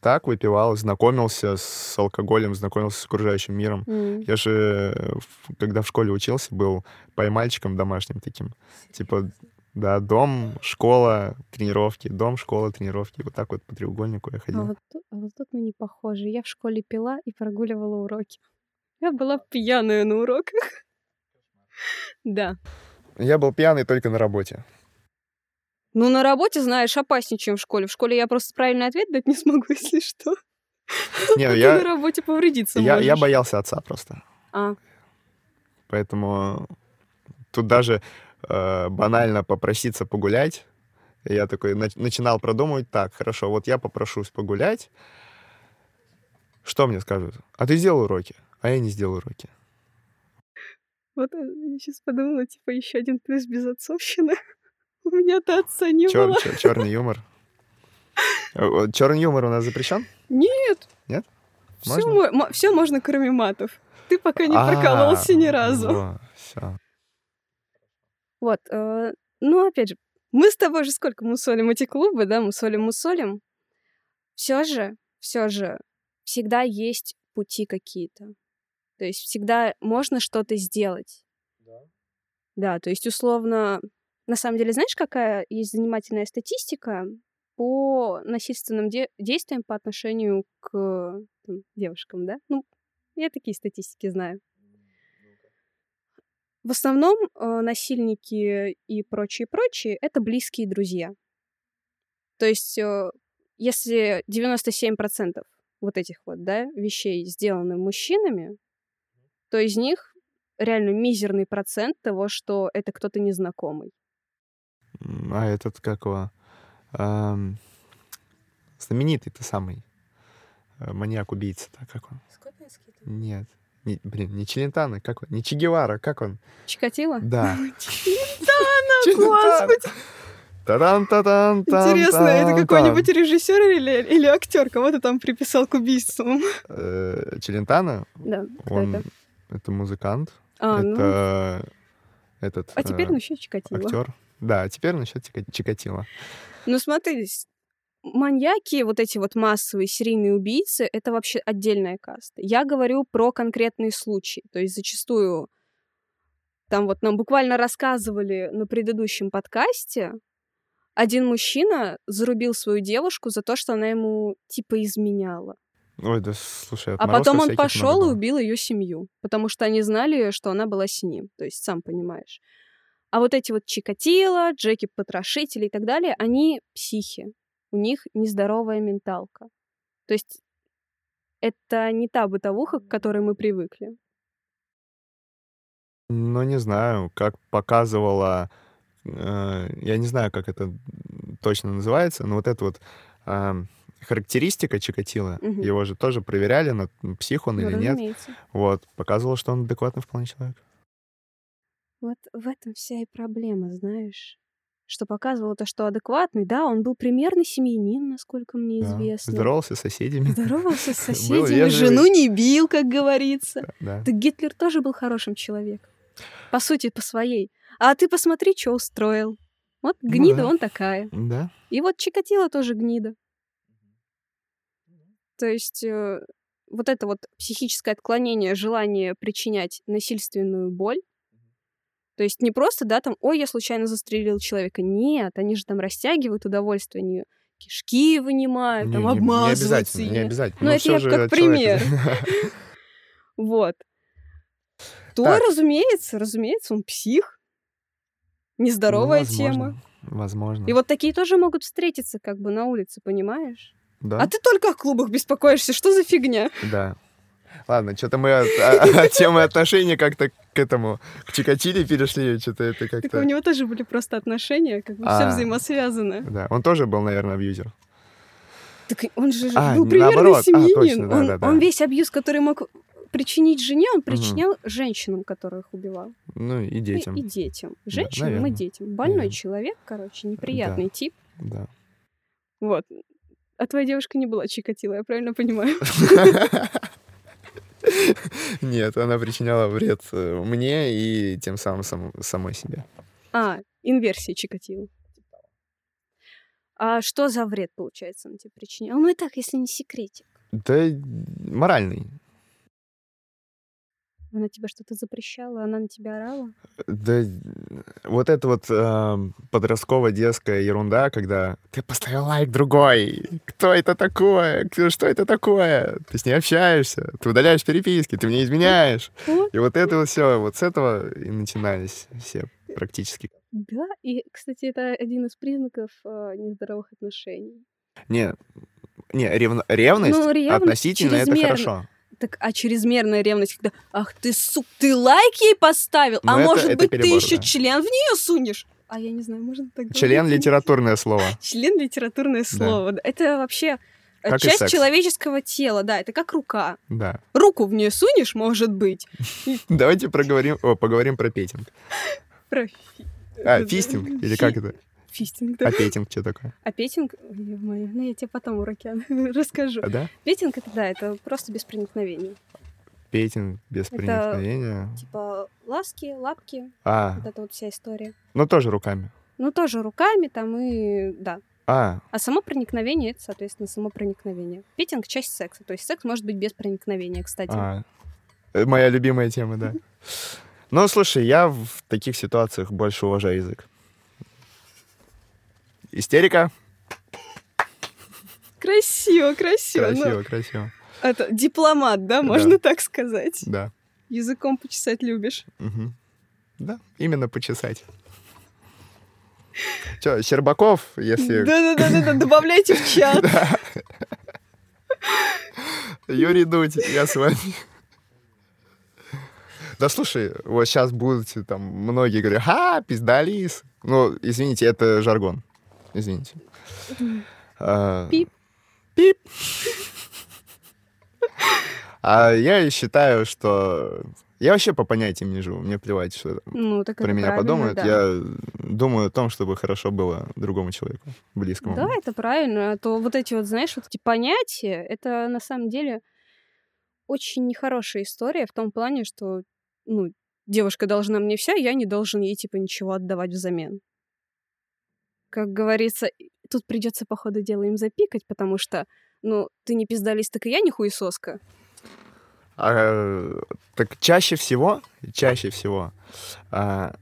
Так выпивал, знакомился с алкоголем, знакомился с окружающим миром. М. Я же, э, когда в школе учился, был поймальчиком домашним таким. Типа, да, дом, школа, тренировки, дом, школа, тренировки. Вот так вот по треугольнику я А ходил. вот, тут, а вот тут мы не похожи. Я в школе пила и прогуливала уроки. Я была пьяная на уроках. [LAUGHS] Да. Я был пьяный только на работе. Ну, на работе, знаешь, опаснее, чем в школе. В школе я просто правильный ответ дать не смогу, [LAUGHS] если что. Не, А ну ты я, на работе повредиться я, я боялся отца просто. А, Поэтому тут даже э, банально попроситься погулять. Я такой нач- начинал продумывать, так, хорошо, вот я попрошусь погулять. Что мне скажут? А ты сделал уроки? А я не сделал уроки. вот э, я сейчас подумала, типа, еще один плюс без отцовщины. [LAUGHS] У меня-то отца не было. черный юмор. Черный юмор у нас запрещен? Нет. Нет? Можно? Все, можно, кроме матов. Ты пока не прокололся ни А, разу. Вот, э, ну, опять же, мы с тобой же сколько мусолим эти клубы, да, мусолим, мусолим. Все же, все же, всегда есть пути какие-то. То есть всегда можно что-то сделать. Да, то есть условно, на самом деле, знаешь, какая есть занимательная статистика по насильственным де- действиям по отношению к там, девушкам, да? Ну, я такие статистики знаю. В основном э, насильники и прочие-прочие — это близкие друзья. То есть э, если 97% вот этих вот, да, вещей сделаны мужчинами, то из них реально мизерный процент того, что это кто-то незнакомый. А этот, как его, ам, знаменитый-то самый, э, маньяк-убийца-то, как он? Нет. Не- блин, не Челентано, как он? Не Че Гевара, как он? Чикатило? Да. [LAUGHS] Челентано, господи! Та-дан-та-дан, Интересно, это какой-нибудь режиссер или, или актер? Кого ты там приписал к убийствам? Э, Челентано, Да, он, это? это музыкант, А, ну, это этот а теперь э, насчет Чикатило. актер. Да, а теперь насчет Чика- Чикатило. Ну, смотри, маньяки, вот эти вот массовые серийные убийцы, это вообще отдельная каста. Я говорю про конкретные случаи. То есть зачастую там вот нам буквально рассказывали на предыдущем подкасте, один мужчина зарубил свою девушку за то, что она ему типа изменяла. Ой, да слушай, А потом он пошел и убил ее семью, потому что они знали, что она была с ним. То есть, сам понимаешь. А вот эти вот Чикатило, Джеки Потрошители и так далее, они психи. У них нездоровая менталка. То есть это не та бытовуха, к которой мы привыкли. Ну, не знаю, как показывала, э, я не знаю, как это точно называется, но вот эта вот ам, характеристика Чикатило, Мгм. его же тоже проверяли, на псих он Ну, или нет. разумеется. Вот, показывало, что он адекватный вполне человек. Вот в этом вся и проблема, знаешь. Что показывало то, что адекватный, да, он был примерный семьянин, насколько мне Да. известно. Здоровался с соседями. Здоровался с [LAUGHS] соседями, жену не бил, как говорится. Да. Так Гитлер тоже был хорошим человеком. По сути, по своей. А ты посмотри, что устроил. Вот Ну гнида да. он такая. Да. И вот Чикатило тоже гнида. То есть э, вот это вот психическое отклонение, желание причинять насильственную боль, то есть не просто, да, там, ой, я случайно застрелил человека. Нет, они же там растягивают удовольствие, они кишки вынимают, Не- там не- не обмазываются. обязательно, не обязательно. Ну, Но это я как человек- [LAUGHS] Вот. То, разумеется, разумеется, он псих. Ну, Нездоровая возможно, тема. Возможно. И вот такие тоже могут встретиться как бы на улице, понимаешь? Да. А ты только о клубах беспокоишься. Что за фигня? Да. Ладно, что-то мы от, а- [LAUGHS] от темы отношений как-то к этому, к Чикатиле перешли, что-то это Так у как-то... него тоже были просто отношения, как бы все А. взаимосвязано. Да, он тоже был, наверное, абьюзер. Так он же А, был. А, семьянин. точно, да, он, да, да. он весь абьюз, который мог причинить жене, он причинял женщинам, которых убивал. Ну, и детям. И, детям. Женщинам и наверное. детям. Больной человек, короче, неприятный тип. Да. Вот. А твоя девушка не была Чикатило, я правильно понимаю? [LAUGHS] [LAUGHS] Нет, она причиняла вред э, мне и тем самым сам- самой себе. А, инверсия Чикатило. А что за вред, получается, она тебе причиняла? Ну и так, если не секретик. Да моральный. Она тебе что-то запрещала, она на тебя орала? Да вот это вот эм, подростково-детская ерунда, когда ты поставил лайк другой, кто это такое, что это такое, ты с ней общаешься, ты удаляешь переписки, ты мне изменяешь. И вот это вот все, вот с этого и начинались все практически. Да, и, кстати, это один из признаков э, нездоровых отношений. Не, не ревно- ревность Ну, ревность относительно это хорошо. Так, а чрезмерная ревность, когда, ах ты, сук, ты лайк ей поставил, Ну, а это- может это быть, ты перебор, еще да. член в нее сунешь? А я не знаю, можно так Член говорить? литературное слово. [LAUGHS] Член литературное слово. да. Это вообще э, Как часть человеческого тела, да, это как рука. Да. Руку в нее сунешь, может быть. [LAUGHS] Давайте проговорим, о, поговорим про петинг. Про А, фистинг? Или как это? Фистинг, да. А петинг что такое? А петинг, ну я тебе потом уроки [LAUGHS] расскажу. А, да? Петинг это да, это просто без проникновения. Петинг без Это- проникновения. Типа ласки, лапки, А, вот эта вот вся история. ну тоже руками. Ну тоже руками там и да. А, А само проникновение это, соответственно, само проникновение. Петинг часть секса, то есть секс может быть без проникновения, кстати. а. Э, Моя любимая тема, да. [LAUGHS] Ну, слушай, я в таких ситуациях больше уважаю язык. Истерика? Красиво, красиво. ну, Красиво, красиво. это дипломат, да, можно так сказать. Да. Языком почесать любишь. Мгм. Да, именно почесать. Че, Щербаков, если... Да-да-да, добавляйте в чат. [LAUGHS] Юрий Дудь, я с вами. Да слушай, вот сейчас будут там многие говорят, ха, пиздалис. Ну, извините, это жаргон. Извините. А, Пип. Пип. А я считаю, что... Я вообще по понятиям не живу. Мне плевать, что Ну, так про меня подумают. да. Я думаю о том, чтобы хорошо было другому человеку, близкому. Да, это правильно. А то вот эти вот, знаешь, вот эти понятия, это на самом деле очень нехорошая история в том плане, что, ну, девушка должна мне вся, я не должен ей, типа, ничего отдавать взамен. Как говорится, тут придется по ходу дела им запикать, потому что, ну, ты не пиздалист, так и я не хуесоска. А, так чаще всего, чаще всего а,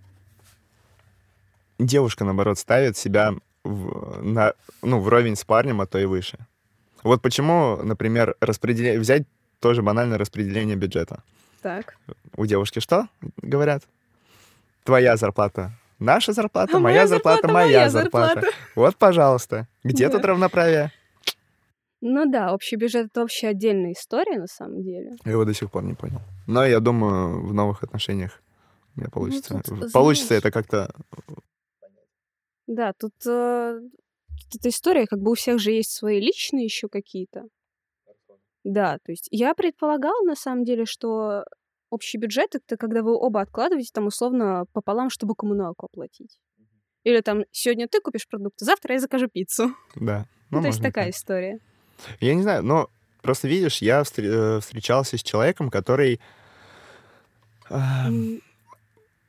девушка, наоборот, ставит себя в, на, ну, вровень с парнем, а то и выше. Вот почему, например, распределя... взять тоже банальное распределение бюджета. Так. У девушки что говорят? Твоя зарплата наша зарплата, А моя зарплата, моя зарплата. Вот, пожалуйста. Где Да. тут равноправие? Ну да, общий бюджет — это вообще отдельная история, на самом деле. Я его до сих пор не понял. Но я думаю, в новых отношениях у меня получится. Ну, тут, получится знаешь- это как-то... Да, тут, э, тут эта история, как бы у всех же есть свои личные еще какие-то. Да, то есть я предполагала на самом деле, что общий бюджет это когда вы оба откладываете там условно пополам, чтобы коммуналку оплатить. Или там сегодня ты купишь продукты, завтра я закажу пиццу. Да. [LAUGHS] Ну, то есть такая так. история. Я не знаю, но просто видишь, я встр- э, встречался с человеком, который... М,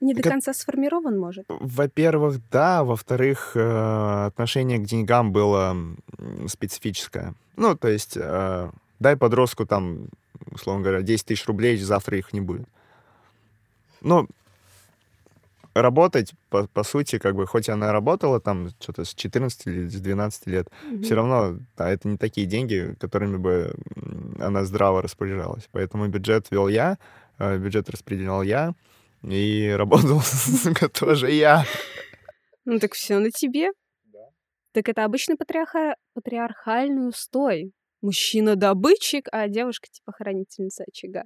Не до как- конца сформирован, может. Во-первых, да. Во-вторых, э, отношение к деньгам было специфическое. Ну, то есть, э, дай подростку там, условно говоря, 10 тысяч рублей, завтра их не будет. Ну, работать, по, по сути, как бы, хоть она работала там что-то с 14 или с 12 лет, Мгм. все равно да, это не такие деньги, которыми бы она здраво распоряжалась. Поэтому бюджет вел я, э, бюджет распределял я, и [LAUGHS] работал [LAUGHS] тоже я. Ну так все на тебе. Так это обычный патриарха... патриархальный устой. Мужчина добытчик, а девушка типа хранительница очага.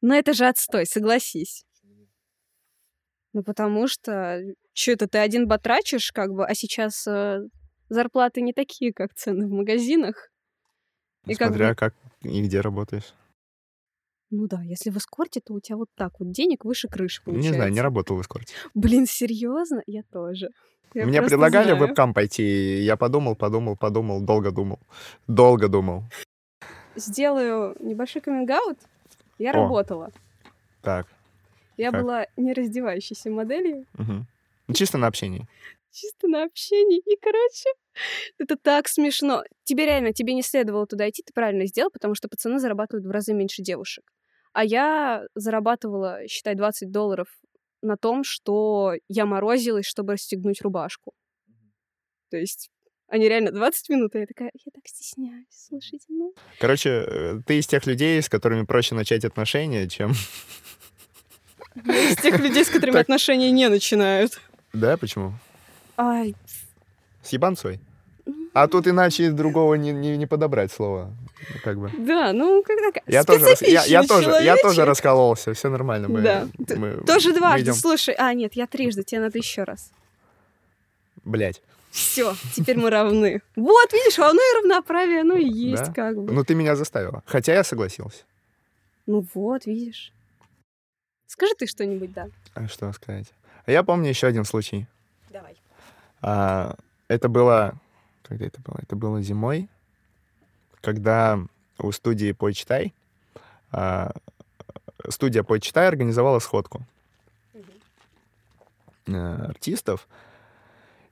Но это же отстой, согласись. Ну потому что что это ты один батрачишь, как бы, а сейчас э, зарплаты не такие, как цены в магазинах. И как Смотря бы- как и где работаешь. Ну да, если в эскорте, то у тебя вот так вот денег выше крыши получается. Не знаю, не работал в эскорте. Блин, серьезно? Я тоже. Я Мне предлагали знаю. в вебкам пойти, и я подумал, подумал, подумал, долго думал. Долго думал. Сделаю небольшой каминг Я О. работала. Так. Я Как? была не раздевающейся моделью. Ну, Чисто на общении. чисто на общении. И, короче, это так смешно. Тебе реально, тебе не следовало туда идти, ты правильно сделал, потому что пацаны зарабатывают в разы меньше девушек. А я зарабатывала, считай, 20 долларов на том, что я морозилась, чтобы расстегнуть рубашку. То есть они реально 20 минут, и я такая, я так стесняюсь, слушайте, ну. Короче, э, ты из тех людей, с которыми проще начать отношения, чем... Я из тех людей, с [LAUGHS] которыми Так. отношения не начинают. Да, почему? Ай, С ебанцой? А тут иначе другого не, не, не подобрать слова. Ну, Как бы. да, ну как так. Я тоже, я, я тоже, я тоже раскололся, все нормально. Мы, Да. Мы- Тоже дважды, идем. слушай. А, нет, я трижды, тебе надо еще раз. Блять. Все, теперь мы равны. Вот, видишь, оно и равноправие, оно и есть Да? как бы. Ну, ты меня заставила. Хотя я согласился. Ну вот, видишь. Скажи ты что-нибудь, да. А что сказать? Я помню еще один случай. Давай. А, это было... Когда это было? Это было зимой, когда у студии «Почитай» а, студия «Почитай» организовала сходку э, артистов.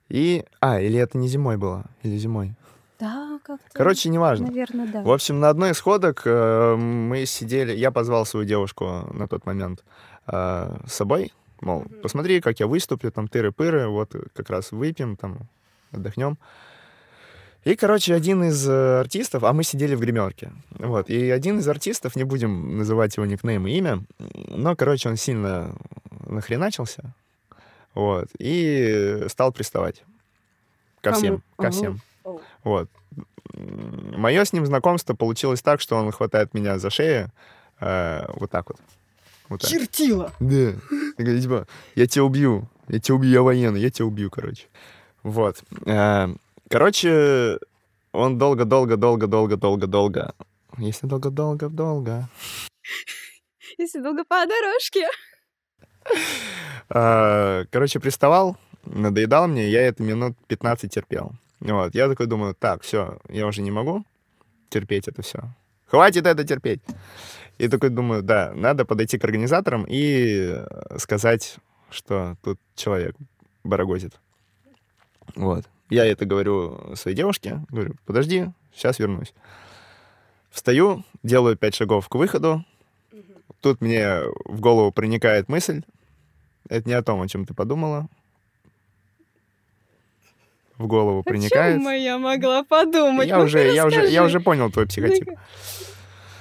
И... А, или это не зимой было? Или зимой? Да, как-то. Короче, неважно. Наверное, да. В общем, на одной из ходок э, мы сидели, я позвал свою девушку на тот момент э, с собой, мол, посмотри, как я выступлю, там тыры-пыры, вот как раз выпьем, там отдохнем. И, короче, один из э, артистов, а мы сидели в гримерке, вот, и один из артистов, не будем называть его никнейм и имя, но, короче, он сильно нахреначился, вот, и стал приставать ко всем, ко всем. Вот. Мое с ним знакомство получилось так, что он хватает меня за шею э, вот так вот. Вот так. Чертила! Да. И говорит, типа, я тебя убью. Я тебя убью, я военный, я тебя убью, короче. Вот. Короче, он долго-долго-долго-долго-долго-долго. Если долго-долго-долго. [LAUGHS] Если долго по дорожке. Э, Короче, приставал, надоедал мне, я это минут 15 терпел. Вот. Я такой думаю, так, все, я уже не могу терпеть это все. Хватит это терпеть. И такой думаю, да, надо подойти к организаторам и сказать, что тут человек барагозит. Вот. Я это говорю своей девушке, говорю, подожди, сейчас вернусь. Встаю, делаю пять шагов к выходу. Тут мне в голову проникает мысль. Это не о том, о чем ты подумала. В голову проникает. О чем я могла подумать? Я Ну, уже, я уже, я уже понял твой психотип.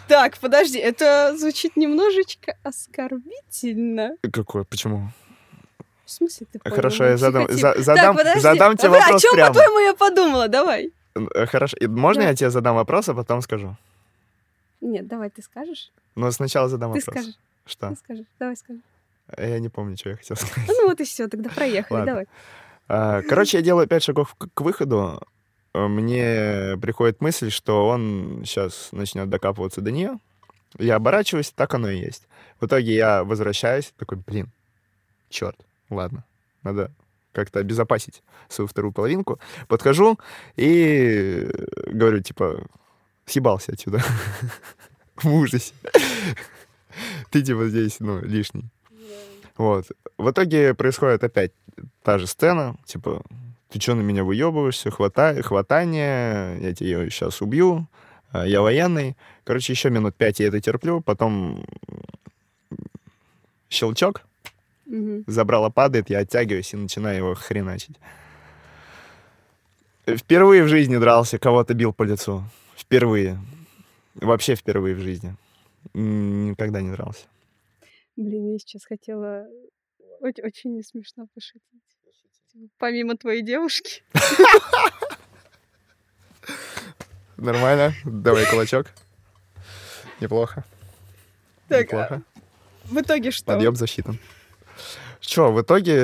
Так, подожди, это звучит немножечко оскорбительно. Какой? Почему? В смысле ты понял Хорошо, я задам, за- задам, так, задам тебе Вы- вопрос О чем, прямо. по-твоему, я подумала? Давай. Э, Хорошо. Можно Да. я тебе задам вопрос, а потом скажу? Нет, давай, ты скажешь? Но сначала задам Ты вопрос. скажешь, Что? ты скажешь. Давай скажи. Я не помню, что я хотел сказать. Ну вот и все, тогда проехали, Ладно. давай. А, Короче, я делаю пять шагов к выходу. Мне приходит мысль, что он сейчас начнет докапываться до нее. Я оборачиваюсь, так оно и есть. В итоге я возвращаюсь, такой, блин, черт, ладно, надо как-то обезопасить свою вторую половинку. Подхожу и говорю, типа, съебался отсюда. [LAUGHS] В ужасе. Ты, типа, здесь, ну, лишний. Вот. В итоге происходит опять та же сцена, типа, ты что на меня выебываешься, хватай, хватание, я тебя сейчас убью, а, я военный. Короче, еще минут пять я это терплю, потом щелчок, Мгм. забрало падает, я оттягиваюсь и начинаю его хреначить. Впервые в жизни дрался, кого-то бил по лицу. Впервые. Вообще впервые в жизни. Никогда не дрался. Блин, я сейчас хотела очень, очень не смешно пошутить. Помимо твоей девушки. Нормально? Давай кулачок. Неплохо. Так, Неплохо. В итоге что? Подъем засчитан. Что, в итоге,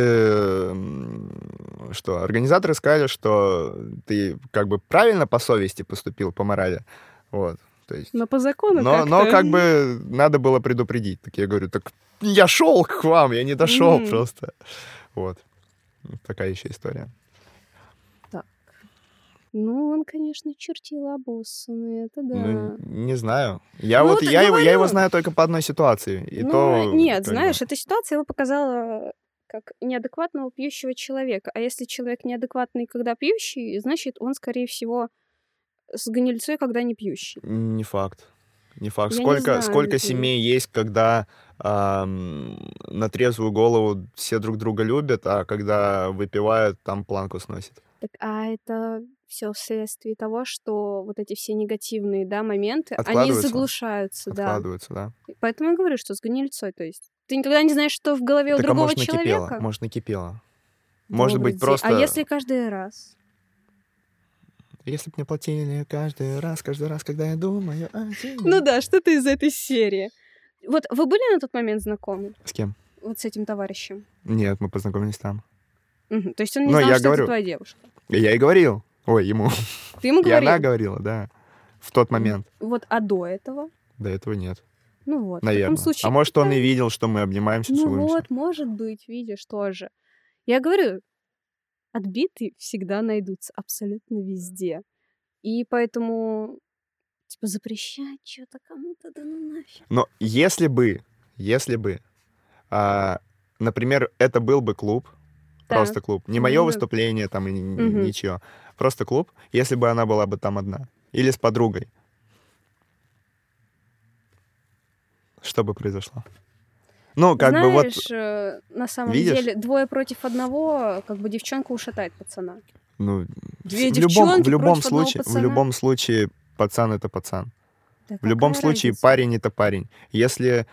что, организаторы сказали, что ты как бы правильно по совести поступил, по морали. Вот, то есть... Но по закону Но, как-то. но как бы надо было предупредить. Так я говорю, так я шел к вам, я не дошел Мгм. просто. Вот. Такая еще история. Ну, он, конечно, чертил обоссанный, это да. Ну, не знаю. Я Ну, вот я его, я его знаю только по одной ситуации. И Ну, то. нет, бы, знаешь, эта ситуация его показала как неадекватного пьющего человека. А если человек неадекватный, когда пьющий, значит, он, скорее всего, с гнильцой, когда не пьющий. Не факт. Не факт. Я не сколько знаю, сколько семей есть, когда ам, на трезвую голову все друг друга любят, а когда выпивают, там планку сносит. Так, а это все вследствие того, что вот эти все негативные, да, моменты, они заглушаются, да. Откладываются, да. Поэтому я говорю, что с гнильцой, то есть ты никогда не знаешь, что в голове у так а другого может накипело? человека. Может накипело? Может Добрый быть, день. просто... А если каждый раз? Если бы мне платили каждый раз, каждый раз, когда я думаю тебе. Ну да, что-то из этой серии. Вот вы были на тот момент знакомы? С кем? Вот с этим товарищем? Нет, мы познакомились там. Мгм. То есть он не Но знал, я что говорю. это твоя девушка? Я и говорил. Ой, ему. Ты ему И говорил? она говорила, да. В тот момент. Вот, а до этого? До этого нет. Ну вот. Наверное. случае... А может, он и видел, что мы обнимаемся, Ну целуемся. вот, может быть, видишь, тоже. Я говорю, отбитые всегда найдутся абсолютно везде. И поэтому, типа, запрещать что-то кому-то, да ну нафиг. Но если бы, если бы, а, например, это был бы клуб, Так. просто клуб, не мое Ну выступление там и Мгм. ничего, просто клуб, если бы она была бы там одна или с подругой, что бы произошло? Ну, как бы вот, Знаешь, э, на самом видишь? деле, двое против одного, как бы девчонка ушатает пацана. ну, Две в любом, в любом случае, в любом случае, пацан это пацан. Да В любом случае, разница? парень это парень. Если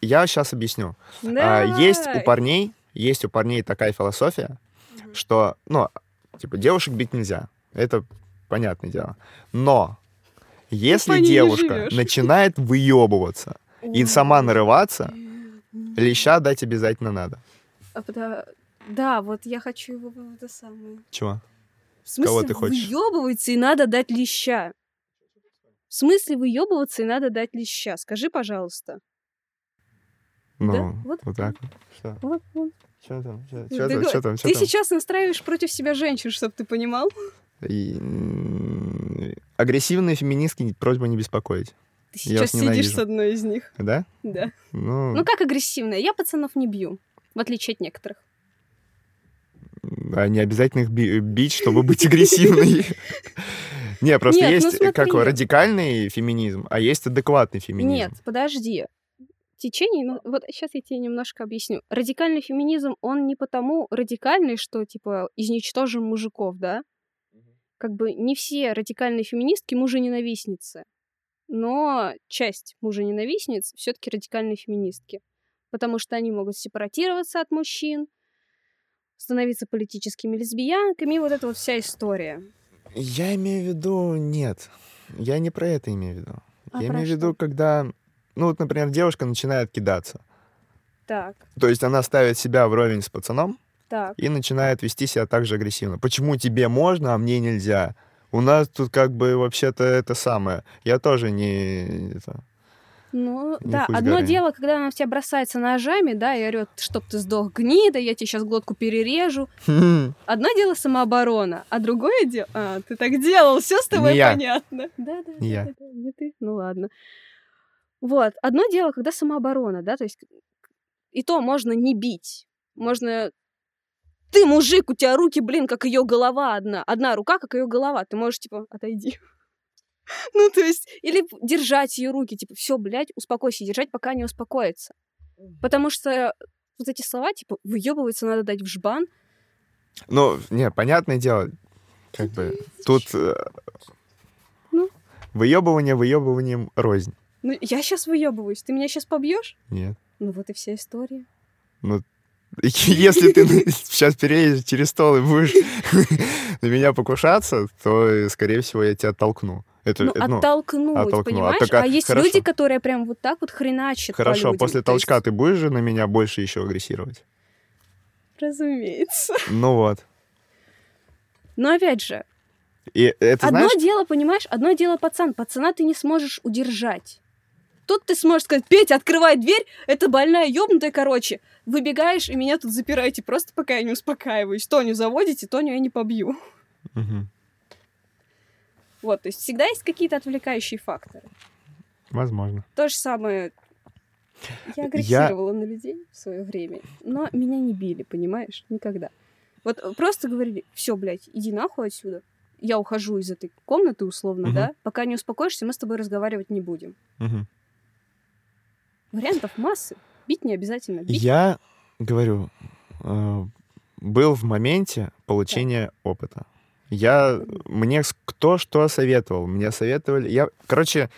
я, сейчас объясню, А, есть у парней, есть у парней такая философия, Мгм. что, ну, типа, девушек бить нельзя. Это понятное дело. Но если не девушка начинает выебываться и сама нарываться, леща дать обязательно надо. А пода- Да, вот я хочу его это самое. Чего? В смысле, Кого ты хочешь? выебывается и надо дать леща. В смысле выебываться и надо дать леща? Скажи, пожалуйста. Ну, Вот вот так вот. Что? Вот, вот. Что там? Что Ты там? Что там? Что Ты там? сейчас настраиваешь против себя женщин, чтобы ты понимал. И, Агрессивные феминистки просьба не беспокоить. Ты сейчас сидишь с одной из них. Да? Да. Ну, Ну как агрессивная? Я пацанов не бью, в отличие от некоторых. А не обязательно их би- бить, чтобы быть агрессивной. [LAUGHS] Не, просто Нет, ну есть э, как радикальный феминизм, а есть адекватный феминизм. Нет, подожди. Течение, ну вот сейчас я тебе немножко объясню. Радикальный феминизм, он не потому радикальный, что типа изничтожим мужиков, да? Как бы не все радикальные феминистки мужененавистницы, но часть мужененавистниц все-таки радикальные феминистки, потому что они могут сепаратироваться от мужчин, становиться политическими лесбиянками, вот эта вот вся история. Я имею в виду, нет. Я не про это имею в виду. А я имею в виду, когда, ну вот, например, девушка начинает кидаться. Так, То есть она ставит себя вровень с пацаном так. и начинает вести себя так же агрессивно. Почему тебе можно, а мне нельзя? У нас тут как бы вообще-то это самое. Я тоже не... это, Ну, Не да, одно горы. дело, когда она в тебя бросается ножами, да, и орет, чтоб ты сдох гнида, я тебе сейчас глотку перережу. Одно дело самооборона, а другое дело... А, ты так делал, все с тобой понятно. Да, да, Не да, я. да, да, не ты. Ну ладно. Вот, одно дело, когда самооборона, да, то есть и то можно не бить. Можно... Ты мужик, у тебя руки, блин, как ее голова одна. Одна рука, как ее голова. Ты можешь, типа, отойди. [LAUGHS] Ну, то есть, или держать ее руки, типа, все, блядь, успокойся, держать, пока не успокоится. Потому что вот эти слова, типа, выебываться надо дать в жбан. Ну, не, понятное дело, как бы тут э, Ну? выебывание выебыванием рознь. Ну, я сейчас выебываюсь, ты меня сейчас побьешь? Нет. Ну, вот и вся история. Ну, [LAUGHS] если ты сейчас переедешь через стол и будешь [LAUGHS] на меня покушаться, то, скорее всего, я тебя толкну. Это, Ну, ну, оттолкнуть, оттолкну. А понимаешь? только- А, есть хорошо. люди, которые прям вот так вот хреначат по хорошо, людям. после То толчка есть, ты будешь же на меня больше еще агрессировать? Разумеется. Ну вот. Но опять же, И это, одно знаешь, дело, понимаешь, одно дело пацан. Пацана ты не сможешь удержать. Тут ты сможешь сказать, Петя, открывай дверь, это больная ёбнутая, короче. Выбегаешь, и меня тут запираете, просто пока я не успокаиваюсь. Тоню заводите, Тоню я не побью. Мгм. Вот, то есть всегда есть какие-то отвлекающие факторы. возможно. То же самое. Я агрессировала на людей в свое время, но меня не били, понимаешь? Никогда. Вот просто говорили, все, блядь, иди нахуй отсюда. Я ухожу из этой комнаты, условно, Мгм. да? Пока не успокоишься, мы с тобой разговаривать не будем. Мгм. Вариантов массы. Бить не обязательно. Бить Я говорю, э, был в моменте получения опыта. Я мне кто что советовал, мне советовали. Я, короче,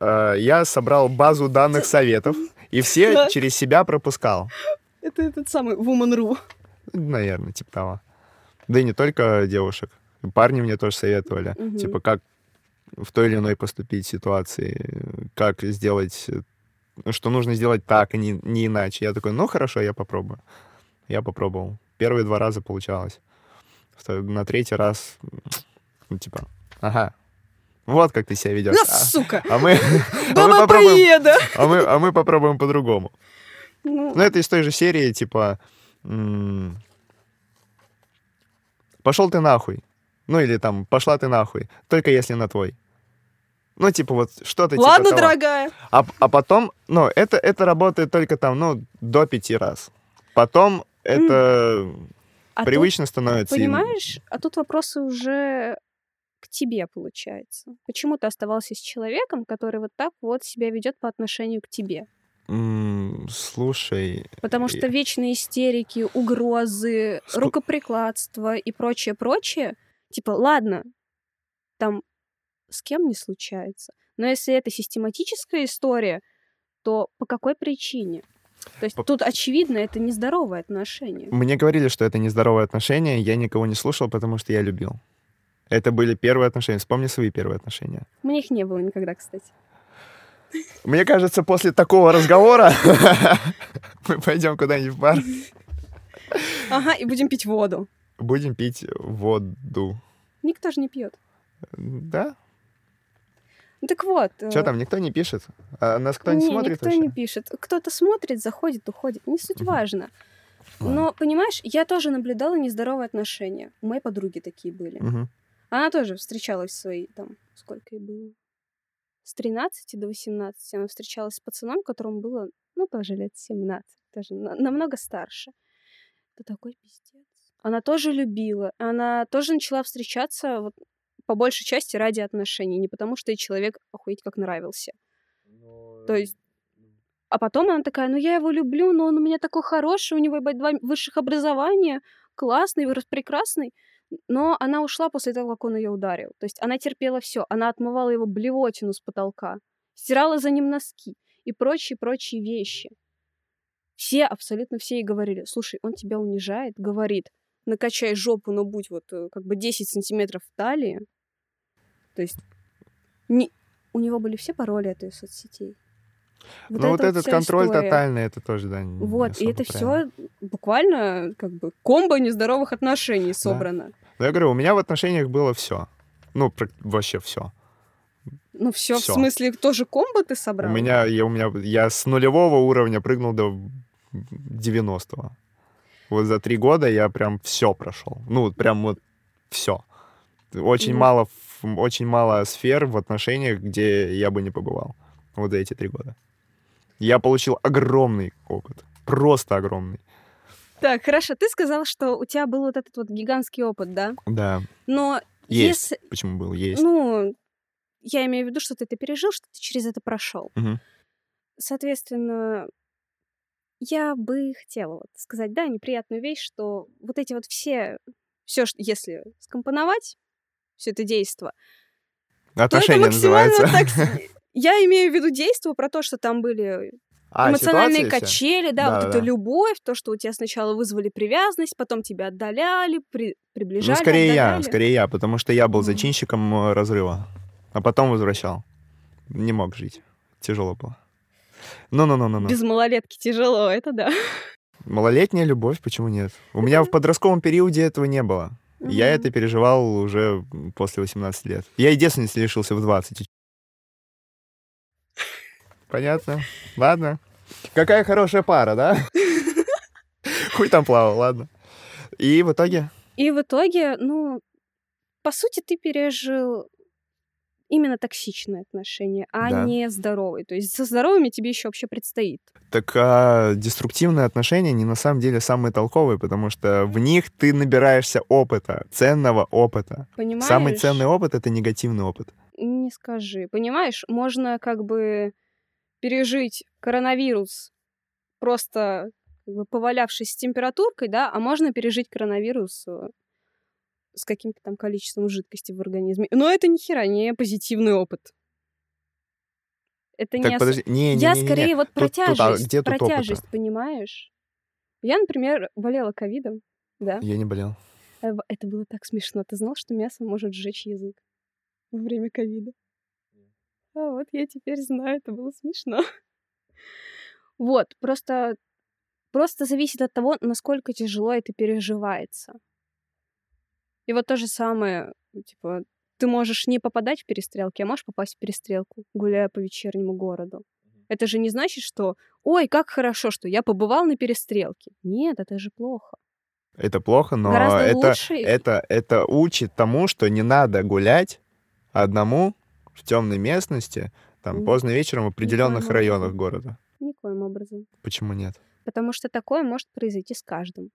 э, я собрал базу данных советов и все Да. через себя пропускал. Это этот самый Woman.ru. Наверное, типа того. Да и не только девушек. Парни мне тоже советовали. Мгм. Типа, как в той или иной поступить ситуации, как сделать, что нужно сделать так, а не, не иначе. Я такой, ну хорошо, я попробую. Я попробовал. Первые два раза получалось. На третий раз, ну, типа, ага, Вот как ты себя ведешь. Да, сука! А мы, [LAUGHS] а мы попробуем, а мы, а мы попробуем по-другому. Ну, Ну, это из той же серии, типа... Пошел ты нахуй. Ну, или там, пошла ты нахуй. Только если на твой. Ну, типа вот что-то типа Ладно, того. дорогая. А, а потом, ну, это, это работает только там, ну, до пяти раз. Потом это а тут, привычно становится. и- понимаешь, а тут вопросы уже к тебе, получается. Почему ты оставался с человеком, который вот так вот себя ведет по отношению к тебе? М, слушай, Потому И- что вечные истерики, угрозы, Ску- рукоприкладство и прочее, прочее, типа, ладно, там с кем не случается. Но если это систематическая история, то по какой причине? То есть По- тут очевидно, это нездоровое отношение. мне говорили, что это нездоровые отношения, я никого не слушал, потому что я любил. Это были первые отношения. Вспомни свои первые отношения. У меня их не было никогда, кстати. Мне кажется, после такого разговора [LAUGHS] мы пойдем куда-нибудь в бар, Ага, и будем пить воду. будем пить воду. Никто же не пьет. Да? Ну так вот. Что э, там, никто не пишет? А нас кто-нибудь не, смотрит никто вообще? не пишет. Кто-то смотрит, заходит, уходит. Не суть важно. Но, понимаешь, я тоже наблюдала нездоровые отношения. У моей подруги такие были. Она тоже встречалась свои, там, сколько ей было? С 13 до 18 она встречалась с пацаном, которому было, ну, тоже лет 17, даже на- намного старше. Это такой пиздец. Она тоже любила, она тоже начала встречаться вот, по большей части ради отношений, не потому что ей человек охуеть как нравился. То есть а потом она такая, ну я его люблю, но он у меня такой хороший, у него, ебать, два высших образования, классный, прекрасный. Но она ушла после того, как он ее ударил. То есть она терпела все. Она отмывала его блевотину с потолка, стирала за ним носки и прочие-прочие вещи. Все, абсолютно все ей говорили, слушай, он тебя унижает, говорит, накачай жопу, но будь вот э, как бы 10 сантиметров в талии. То есть не... у него были все пароли от ее соцсетей. ну вот этот контроль история. тотальный, это тоже, да, не Вот, и это правильно. все буквально как бы комбо нездоровых отношений собрано. Но я говорю, у меня в отношениях было все. Ну, вообще все. Ну все, в Всё. смысле, тоже комбо ты собрал? У меня, я, у меня, я с нулевого уровня прыгнул до 90-го. Вот за три года я прям все прошел. Ну, вот прям вот все. Очень Ну. мало, очень мало сфер в отношениях, где я бы не побывал. Вот за эти три года. Я получил огромный опыт. Просто огромный. Так, хорошо, ты сказал, что у тебя был вот этот вот гигантский опыт, да? Да. Но Есть. если... Почему был? Есть. Ну, я имею в виду, что ты это пережил, что ты через это прошел. Мгм. Соответственно, я бы хотела вот сказать, да, неприятную вещь, что вот эти вот все, все, если скомпоновать, все это действо, это Отношения называется. так... [LAUGHS] Я имею в виду действо про то, что там были А, эмоциональные все? качели, да, вот Да-да-да. эта любовь, то, что у тебя сначала вызвали привязанность, потом тебя отдаляли, при... приближали, Ну, скорее я, отдаляли. скорее я, потому что я был зачинщиком э, разрыва, а потом возвращал. Не мог жить. Тяжело было. Ну-ну-ну-ну-ну. Без малолетки тяжело, это да. Малолетняя любовь, почему нет? У меня в подростковом периоде этого не было. Я Мгм. это переживал уже после 18 лет. Я и девственности лишился в 20. Понятно. Ладно. Какая хорошая пара, да? [LAUGHS] Хуй там плавал, ладно. И в итоге... И в итоге, ну, по сути, ты пережил именно токсичные отношения, а Да. не здоровые. То есть со здоровыми тебе еще вообще предстоит. Так а деструктивные отношения не на самом деле самые толковые, потому что в них ты набираешься опыта, ценного опыта. Понимаешь? Самый ценный опыт — это негативный опыт. Не скажи. Понимаешь, можно как бы пережить коронавирус просто как бы повалявшись с температуркой, да, а можно пережить коронавирус э, с каким-то там количеством жидкости в организме. Но это ни хера не позитивный опыт. Это не Так, ос- подожди. Не, не, Я не, не, не. скорее вот Тут- тут, а где тут опыта? протяжесть, понимаешь? Я, например, болела ковидом, да. Я не болел. Э, Это было так смешно. Ты знал, что мясо может сжечь язык во время ковида? А вот я теперь знаю, это было смешно. Вот, просто, просто зависит от того, насколько тяжело это переживается. И вот то же самое, типа, ты можешь не попадать в перестрелки, а можешь попасть в перестрелку, гуляя по вечернему городу. Это же не значит, что «Ой, как хорошо, что я побывал на перестрелке». Нет, это же плохо. Это плохо, но Гораздо это, лучше. это, это учит тому, что не надо гулять одному в темной местности, там, М, поздно вечером в определенных образом. районах города. Никоим образом. Почему нет? Потому что такое может произойти с каждым.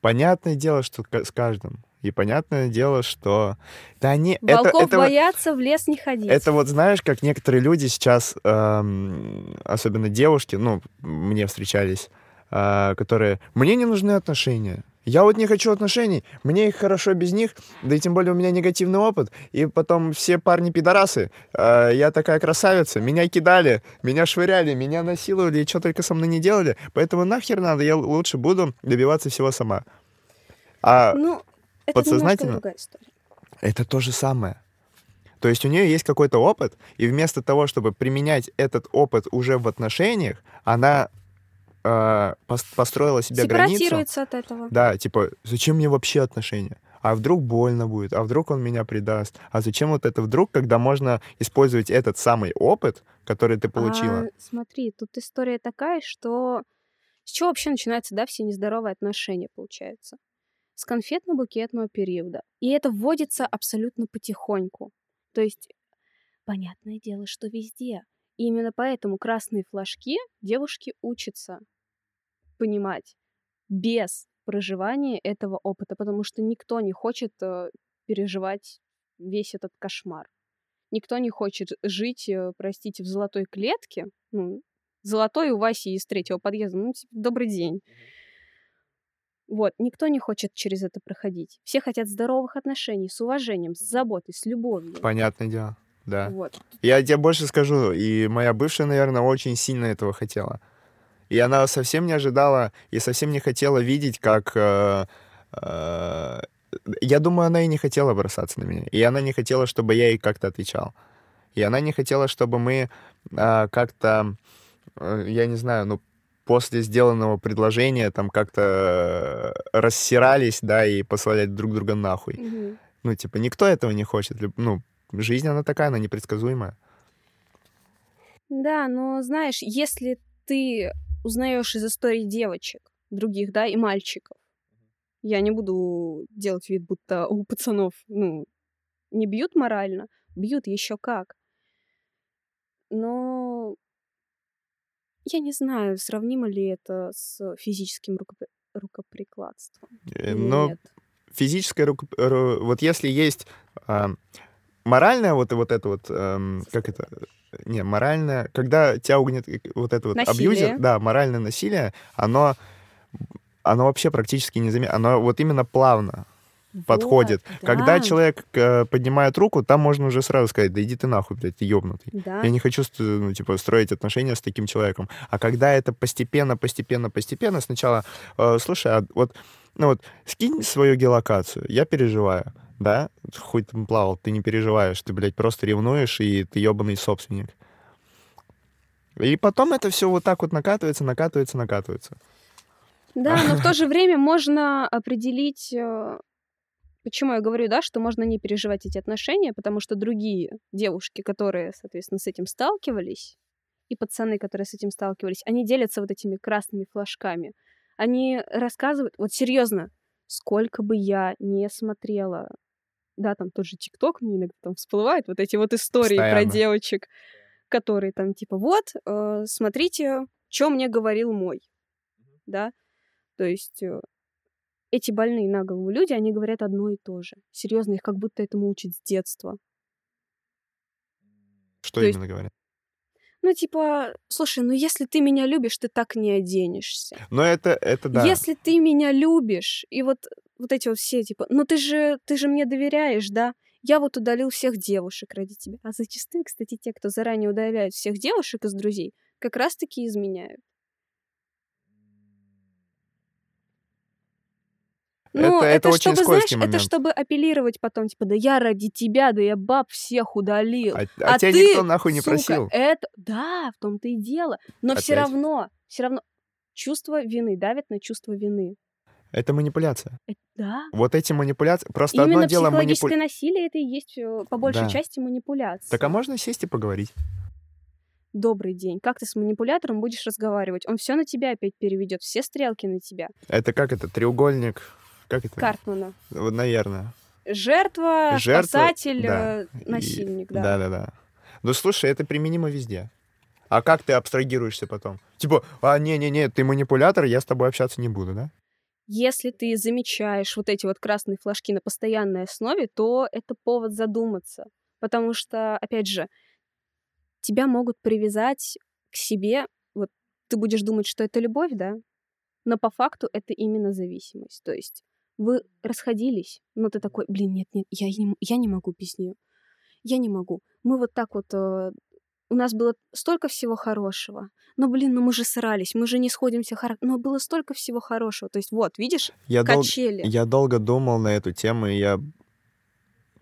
Понятное дело, что с каждым. И понятное дело, что... Да они... Волков это, вот- боятся в лес не ходить. это вот знаешь, как некоторые люди сейчас, эм, особенно девушки, ну, мне встречались, а, которые... Мне не нужны отношения. Я вот не хочу отношений, мне их хорошо без них, да и тем более у меня негативный опыт, и потом все парни пидорасы, а, я такая красавица, меня кидали, меня швыряли, меня насиловали, и что только со мной не делали, поэтому нахер надо, я лучше буду добиваться всего сама. А Ну, это подсознательно? другая история. это то же самое. То есть у нее есть какой-то опыт, и вместо того, чтобы применять этот опыт уже в отношениях, она э, пос- построила себе границу. От этого. Да, типа, зачем мне вообще отношения? А вдруг больно будет? А вдруг он меня предаст? А зачем вот это вдруг, когда можно использовать этот самый опыт, который ты получила? А, смотри, тут история такая, что с чего вообще начинаются, да, все нездоровые отношения, получается? С конфетно-букетного периода. И это вводится абсолютно потихоньку. То есть, понятное дело, что везде. И именно поэтому красные флажки девушки учатся понимать без проживания этого опыта, потому что никто не хочет э, переживать весь этот кошмар. Никто не хочет жить, э, простите, в золотой клетке. Ну, золотой у Васи из третьего подъезда. Ну, типа, добрый день. Вот, никто не хочет через это проходить. Все хотят здоровых отношений, с уважением, с заботой, с любовью. Понятное дело, да. Вот. Я тебе больше скажу, и моя бывшая, наверное, очень сильно этого хотела. И она совсем не ожидала и совсем не хотела видеть, как... э, э, я думаю, она и не хотела бросаться на меня. И она не хотела, чтобы я ей как-то отвечал. И она не хотела, чтобы мы а, как-то, э, я не знаю, ну, после сделанного предложения там как-то э, рассирались, да, и посылали друг друга нахуй. Мгм. Ну, типа, никто этого не хочет. Ну, жизнь, она такая, она непредсказуемая. Да, но знаешь, если ты узнаешь из историй девочек, других, да, и мальчиков, я не буду делать вид, будто у пацанов, ну, не бьют морально, бьют еще как. Но я не знаю, сравнимо ли это с физическим рукопри- рукоприкладством. Э, Но нет. физическое руко- ру- вот если есть а, моральное вот вот это вот ам, как это не моральное когда тебя угнет э, вот это вот Насилие. абьюзер да моральное насилие оно оно вообще практически не заметно оно вот именно плавно подходит Вот, когда да, человек э, поднимает руку там можно уже сразу сказать да иди ты нахуй блядь ты ёбнутый Да. я не хочу ну, типа, строить отношения с таким человеком. А когда это постепенно, постепенно, постепенно, сначала, э, слушай, а вот, ну вот, скинь свою геолокацию, я переживаю, да? Хуй там плавал, ты не переживаешь, ты, блядь, просто ревнуешь, и ты ебаный собственник. И потом это все вот так вот накатывается, накатывается, накатывается. Да, но в то же время можно определить, э, почему я говорю, да, что можно не переживать эти отношения, потому что другие девушки, которые, соответственно, с этим сталкивались, и пацаны, которые с этим сталкивались, они делятся вот этими красными флажками. Они рассказывают, вот серьезно, сколько бы я не смотрела, да, там тот же ТикТок мне иногда там всплывают вот эти вот истории про Постоянно. девочек, которые там типа, вот, э, смотрите, что мне говорил мой, да, то есть э, эти больные на голову люди, они говорят одно и то же. Серьезно, их как будто этому учат с детства. Что То есть- именно говорят? Ну, типа, слушай, ну если ты меня любишь, ты так не оденешься. Но это, это да. Если ты меня любишь, и вот, вот эти вот все, типа, ну ты же, ты же мне доверяешь, да? Я вот удалил всех девушек ради тебя. А зачастую, кстати, те, кто заранее удаляют всех девушек из друзей, как раз-таки изменяют. Ну, Это- это очень чтобы, скользкий знаешь, это момент. чтобы апеллировать потом, типа, да я ради тебя, да я баб всех удалил. А, а А тебя ты, никто нахуй не сука, просил. Это, да, в том-то и дело. Но все Опять. равно, все равно чувство вины давит на чувство вины. Это манипуляция. Э, Да. Вот эти манипуляции... Просто Именно одно дело психологическое насилие это и есть э, по большей Да. части манипуляция. Так а можно сесть и поговорить? Добрый день. Как ты с манипулятором будешь разговаривать? Он все на тебя опять переведет, все стрелки на тебя. Это как это? Треугольник? Как это? Картмана. Вот, наверное. Жертва, Жертва, спасатель, да. э, насильник, И- да. Да-да-да. Ну, слушай, это применимо везде. А как ты абстрагируешься потом? Типа, а, не-не-не, ты манипулятор, я с тобой общаться не буду, да? Если ты замечаешь вот эти вот красные флажки на постоянной основе, то это повод задуматься. Потому что, опять же, тебя могут привязать к себе. Вот ты будешь думать, что это любовь, да? Но по факту это именно зависимость. То есть вы расходились, но ты такой, блин, нет, нет, я не, я не могу без нее. Я не могу. Мы вот так вот... э, у нас было столько всего хорошего. Но, блин, ну мы же срались, мы же не сходимся характером. Но было столько всего хорошего. То есть вот, видишь, Я, дол- качели. я долго думал на эту тему, и я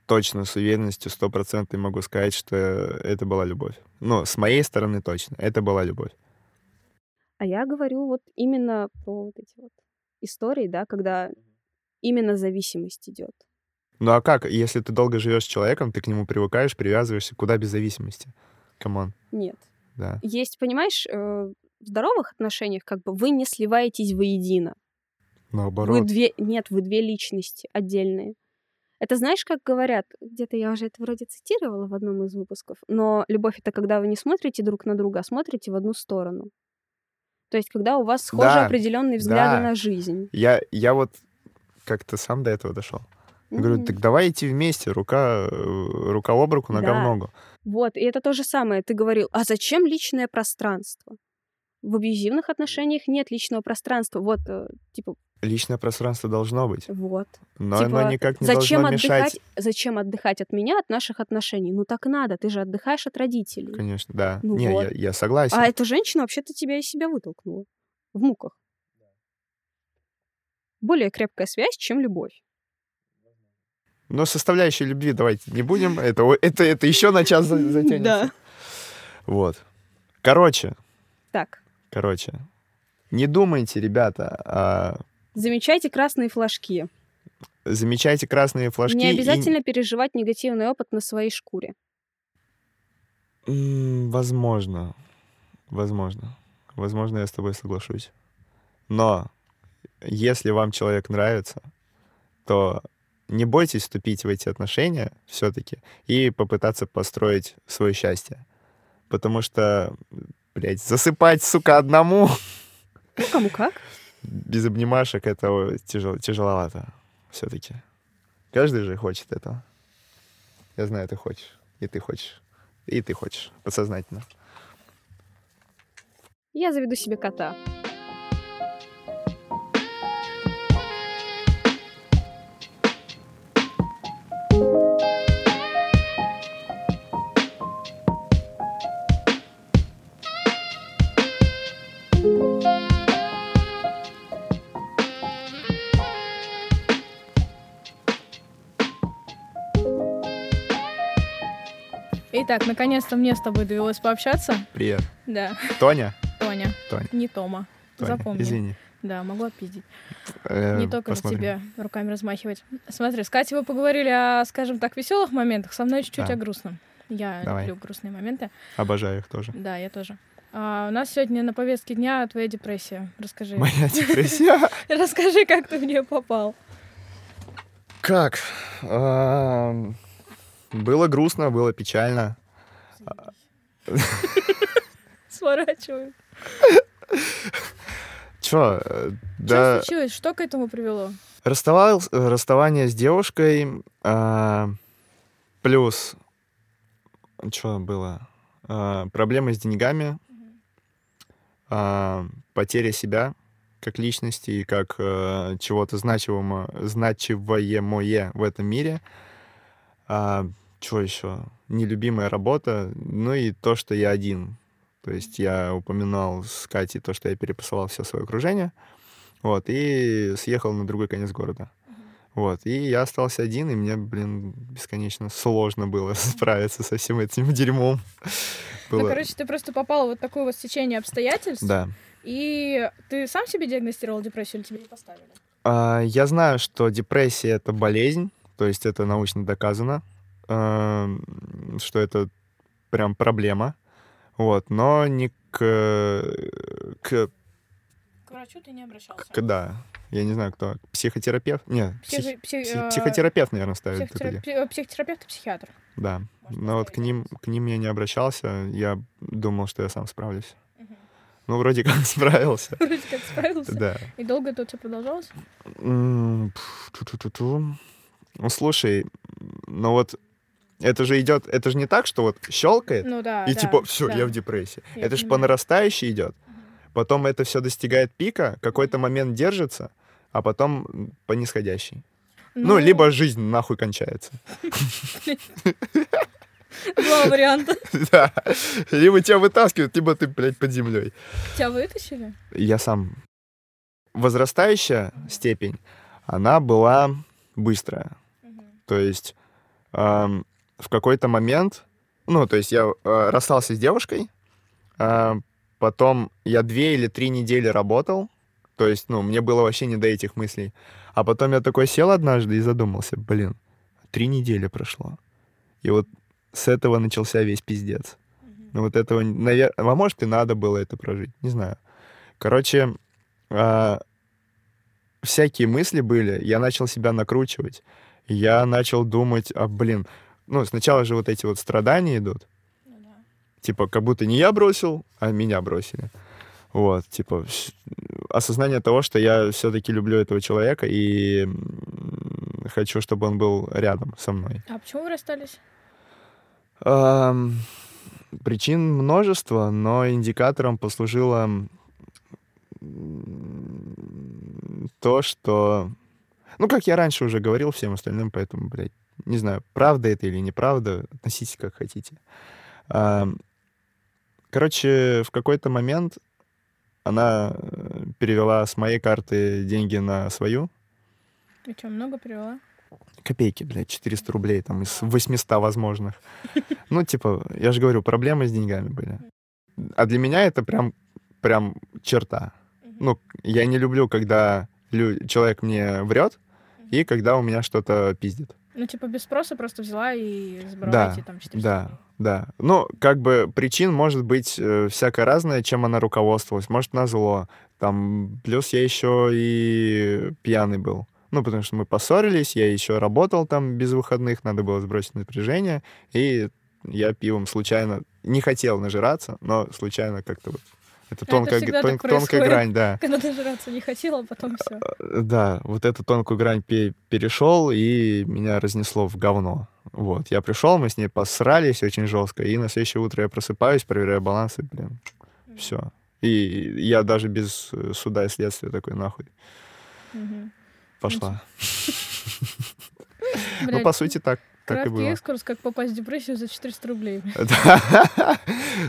точно с уверенностью стопроцентной могу сказать, что это была любовь. Ну, с моей стороны точно, это была любовь. А я говорю вот именно про вот эти вот истории, да, когда именно зависимость идет. Ну а как, если ты долго живешь с человеком, ты к нему привыкаешь, привязываешься, куда без зависимости? Come on, Нет. да. Есть, понимаешь, э, в здоровых отношениях как бы вы не сливаетесь воедино. Вы Наоборот. две... Нет, вы две личности отдельные. Это знаешь, как говорят, где-то я уже это вроде цитировала в одном из выпусков, но любовь — это когда вы не смотрите друг на друга, а смотрите в одну сторону. То есть когда у вас схожи Да, определенные взгляды да. на жизнь. Я, я вот как-то сам до этого дошел. Я говорю, так давай идти вместе, рука, э, рука об руку, нога Да. в ногу. Вот, и это то же самое. Ты говорил, а зачем личное пространство? В абьюзивных отношениях нет личного пространства. Вот, э, типа, Личное пространство должно быть, вот. но Типа, оно никак не зачем должно отдыхать? мешать. Зачем отдыхать от меня, от наших отношений? Ну так надо, ты же отдыхаешь от родителей. Конечно, да. Ну не, вот. я, я согласен. А эта женщина вообще-то тебя из себя вытолкнула. В муках. Более крепкая связь, чем любовь. Но составляющей любви давайте не будем. Это, это, это еще на час за- затянется. Да. Вот. Короче, Так, короче. Не думайте, ребята, а замечайте красные флажки. замечайте красные флажки. Не и- обязательно переживать негативный опыт на своей шкуре. Возможно. Возможно. Возможно, я с тобой соглашусь. Но если вам человек нравится, то не бойтесь вступить в эти отношения все-таки и попытаться построить свое счастье. Потому что, блядь, засыпать, сука, одному [LAUGHS] Ну, кому как. без обнимашек это о, тяжел- тяжеловато все-таки. Каждый же хочет этого. Я знаю, ты хочешь. И ты хочешь. И ты хочешь. Подсознательно. Я заведу себе кота. Итак, наконец-то мне с тобой довелось пообщаться. Привет. Да, Тоня? Тоня. Тоня. Не Тома. Тоня, Запомни. Извини. Да, могу отпиздить. Э, Не только посмотрим. тебе руками размахивать. Смотри, с Катей вы поговорили о, скажем так, веселых моментах, со мной чуть-чуть Да. о грустном. Я Давай. люблю грустные моменты. Обожаю их тоже. Да, я тоже. А, у нас сегодня на повестке дня твоя депрессия. Расскажи. Моя [LAUGHS] депрессия. Расскажи, как ты в нее попал. Как? Было грустно, было печально. [LAUGHS] Сворачиваю. Чё? э, Что Да, случилось? Что к этому привело? расставал, расставание с девушкой, а, плюс, что было? А, проблемы с деньгами, а, потеря себя как личности и как э, чего-то значимого, значиваемое в этом мире. А, что еще? Нелюбимая работа, ну и то, что я один. То есть я упоминал с Катей то, что я перепасовал все свое окружение. Вот, и съехал на другой конец города. Вот, и я остался один, и мне, блин, бесконечно сложно было [LAUGHS] справиться со всем этим дерьмом. Ну, Было- короче, ты просто попал в вот такое вот стечение обстоятельств. Да. И ты сам себе диагностировал депрессию или тебе не поставили? А, я знаю, что депрессия — это болезнь, то есть это научно доказано, что это прям проблема, вот, но не к... к, К врачу ты не обращался. к- да, я не знаю, кто, психотерапевт? Нет, псих- Психо- пси- пси- э, психотерапевт, наверное, ставит. э, Психотерапевт и психиатр. Да, Можно но вот к ним, к ним я не обращался, я думал, что я сам справлюсь. Ну, вроде как [LAUGHS] справился, Вроде как справился. да. И долго это у тебя продолжалось? Ну, слушай, ну вот это же идет, это же не так, что вот щелкает, Ну да, и да, типа, все, да. я в депрессии. Я это же по нарастающей идет. Потом это все достигает пика, какой-то момент держится, а потом по нисходящей. Ну, либо жизнь нахуй кончается. Два варианта. [LAUGHS] Да. Либо тебя вытаскивают, либо ты, блядь, под землей. Тебя вытащили? Я сам. Возрастающая степень, она была быстрая. То есть в какой-то момент, ну, то есть я э, расстался с девушкой, а, потом я две или три недели работал, то есть, ну, мне было вообще не до этих мыслей. А потом я такой сел однажды и задумался, блин, три недели прошло. И вот с этого начался весь пиздец. Ну, вот этого, наверное, а может, и надо было это прожить, не знаю. Короче, а, всякие мысли были, я начал себя накручивать. Я начал думать, а, блин, ну, сначала же вот эти вот страдания идут. Ну да. Типа, как будто не я бросил, а меня бросили. Вот, типа, осознание того, что я все-таки люблю этого человека и хочу, чтобы он был рядом со мной. А почему вы расстались? Ам, причин множество, но индикатором послужило то, что... Ну, как я раньше уже говорил всем остальным, поэтому, блядь, не знаю, правда это или неправда, относитесь как хотите. Короче, в какой-то момент она э, перевела с моей карты деньги на свою. Ты что, много перевела? Копейки, блядь, 400 рублей там из 800 возможных. [LAUGHS] Ну, типа, я же говорю, проблемы с деньгами были. А для меня это прям, прям черта. Ну, я не люблю, когда человек мне врет, и когда у меня что-то пиздит. Ну, типа, без спроса просто взяла и забрала Да, эти там 400 Да, рублей. да. Ну, как бы причин может быть э, всякое разное, чем она руководствовалась. Может, на зло. Там, плюс я еще и пьяный был. Ну, потому что мы поссорились, я еще работал там без выходных, надо было сбросить напряжение, и я пивом случайно не хотел нажираться, но случайно как-то вот это это тонкая, всегда тон- тонкая грань, да. [LAUGHS] Когда дожраться не хотела, а потом все. Э, Да, вот эту тонкую грань пе- перешел, и меня разнесло в говно. Вот, я пришел, мы с ней посрались очень жестко, и на следующее утро я просыпаюсь, проверяю баланс, и, блин, все. И я даже без э, суда и следствия такой, нахуй, пошла. [LAUGHS] [LAUGHS] Ну, по сути, так, Краткий было. экскурс, как попасть в депрессию за 400 рублей. [LAUGHS] Да.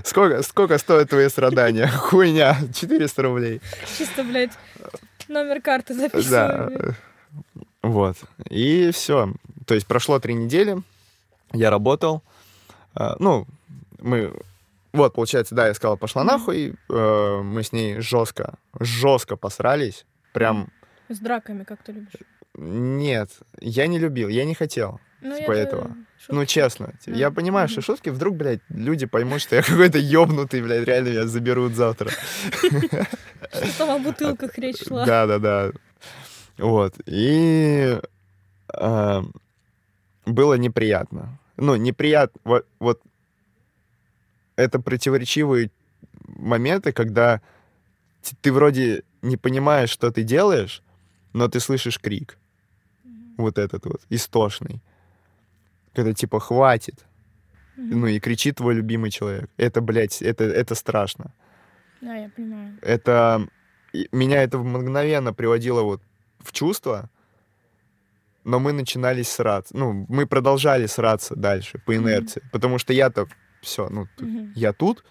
Сколько, сколько стоят твои страдания? [LAUGHS] Хуйня, 400 рублей. Чисто, блядь, номер карты Да. записываю. Вот. И все. То есть прошло три недели, я работал. А, Ну, мы... Вот, получается, да, я сказал, пошла нахуй. э, Мы с ней жестко, жестко посрались. Прям... С драками, как ты любишь. Нет, я не любил, я не хотел. Ну, Типа это этого. шутки. Ну, честно. Да. Я понимаю, что шутки, вдруг, блядь, люди поймут, что я какой-то ёбнутый, блядь, реально меня заберут завтра. Что о бутылках речь шла. Да, да, да. Вот. И а, было неприятно. Ну, неприятно. Вот, вот это противоречивые моменты, когда ты вроде не понимаешь, что ты делаешь, но ты слышишь крик. Вот этот вот, истошный. Когда типа хватит. Мгм. Ну и кричит твой любимый человек. Это, блядь, это, это страшно. Да, я понимаю. это меня это мгновенно приводило вот в чувство, но мы начинали сраться. Ну, мы продолжали сраться дальше по инерции, потому что я-то все, ну, Мгм. я тут,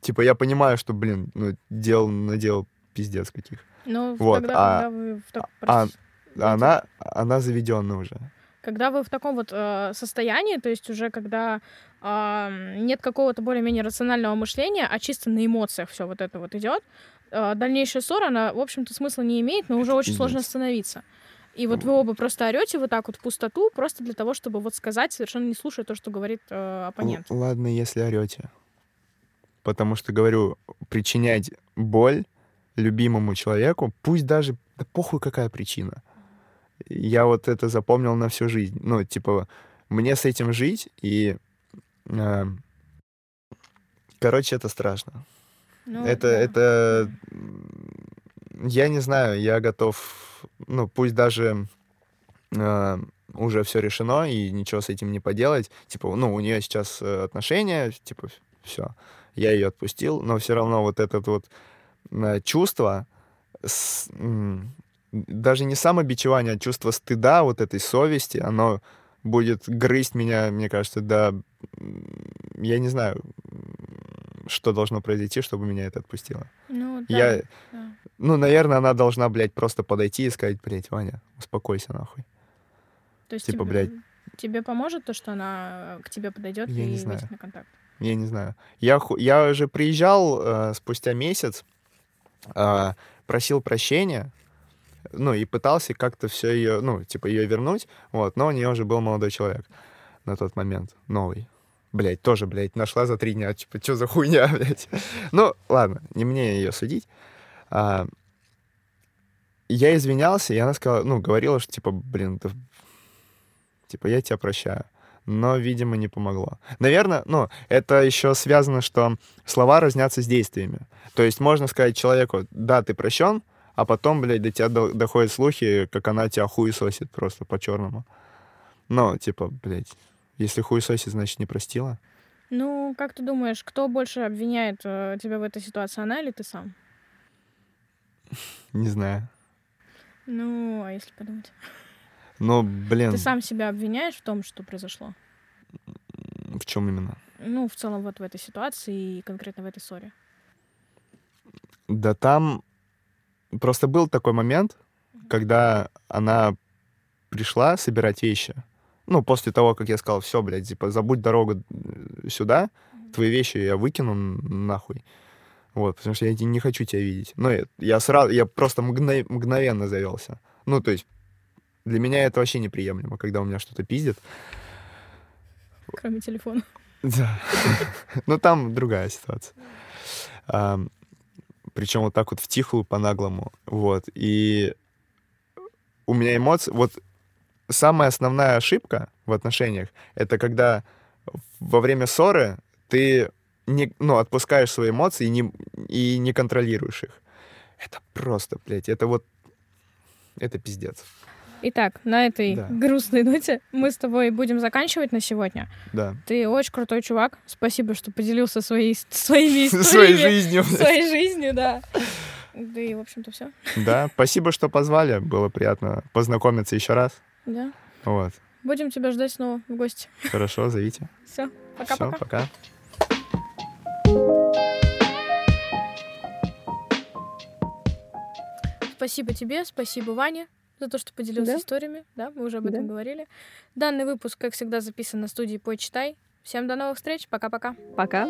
типа я понимаю, что, блин, ну, делал, наделал пиздец каких. Ну, Вот, тогда, а- когда вы в так а- А Она, она заведенная уже. Когда вы в таком вот э, состоянии, то есть уже когда э, нет какого-то более-менее рационального мышления, а чисто на эмоциях все вот это вот идет, э, дальнейшая ссора, она, в общем-то, смысла не имеет, но уже очень сложно остановиться. И вот вы оба просто орете вот так вот в пустоту, просто для того, чтобы вот сказать, совершенно не слушая то, что говорит э, оппонент. Л- ладно, если орете. Потому что, говорю, причинять боль любимому человеку, пусть даже, да похуй какая причина. Я вот это запомнил на всю жизнь. Ну, типа, мне с этим жить, и... э, короче, это страшно. Ну, это, да. это... Я не знаю, я готов... Ну, пусть даже э, уже все решено, и ничего с этим не поделать. Типа, ну, у нее сейчас э, отношения, типа, все. Я ее отпустил, но все равно вот это вот э, чувство, с- даже не самобичевание, а чувство стыда, вот этой совести, оно будет грызть меня, мне кажется, м, Я не знаю, что должно произойти, чтобы меня это отпустило. Ну, да, Я, да. ну, наверное, она должна, блядь, просто подойти и сказать, блядь, Ваня, успокойся нахуй. То есть типа, тебе, блядь. тебе поможет то, что она к тебе подойдет Я и не знаю. на контакт? Я не знаю. Я, ху- я уже приезжал э, спустя месяц, э, просил прощения, ну, и пытался как-то все ее, ну, типа, ее вернуть, вот, но у нее уже был молодой человек на тот момент, новый. Блять, тоже, блядь, нашла за три дня, типа, что за хуйня, [LAUGHS] блядь. Ну, ладно, не мне ее судить. А, я извинялся, и она сказала, ну, говорила, что, типа, блин, да, типа, я тебя прощаю. Но, видимо, не помогло. Наверное, ну, это еще связано, что слова разнятся с действиями. То есть можно сказать человеку, да, ты прощен, а потом, блядь, до тебя до- доходят слухи, как она тебя хуесосит просто по-черному. Ну, типа, блядь, если хуесосит, значит, не простила. Ну, как ты думаешь, кто больше обвиняет э, тебя в этой ситуации, она или ты сам? Не знаю. Ну, а если подумать? Ну, блин, Ты сам себя обвиняешь в том, что произошло? в чем именно? Ну, в целом, вот в этой ситуации и конкретно в этой ссоре. Да там просто был такой момент, когда она пришла собирать вещи. Ну, после того, как я сказал, все, блядь, типа, забудь дорогу э, сюда, твои вещи я выкину нахуй. Вот, потому что я не хочу тебя видеть. Ну, я, я сразу, я просто мгно- мгновенно завелся. Ну, то есть, для меня это вообще неприемлемо, когда у меня что-то пиздит. Кроме телефона. Да. [LAUGHS] Ну, там другая ситуация. Причем вот так вот втихую по-наглому. Вот. И у меня эмоции... Вот самая основная ошибка в отношениях — это когда во время ссоры ты не, ну, отпускаешь свои эмоции и не, и не контролируешь их. Это просто, блядь, это вот... Это пиздец. Итак, на этой Да. грустной ноте мы с тобой будем заканчивать на сегодня. Да. Ты очень крутой чувак. Спасибо, что поделился своей, своими [LAUGHS] историями. Своей жизнью. Своей жизнью, да. Да и, в общем-то, все. Да, спасибо, что позвали. Было приятно познакомиться еще раз. Да. Вот. Будем тебя ждать снова в гости. Хорошо, зовите. Все. Все, Пока-пока. пока. Спасибо тебе, спасибо Ване за то, что поделился Да. историями. Да, мы уже об этом Да. говорили. Данный выпуск, как всегда, записан на студии «Почитай». Всем до новых встреч. Пока-пока. Пока.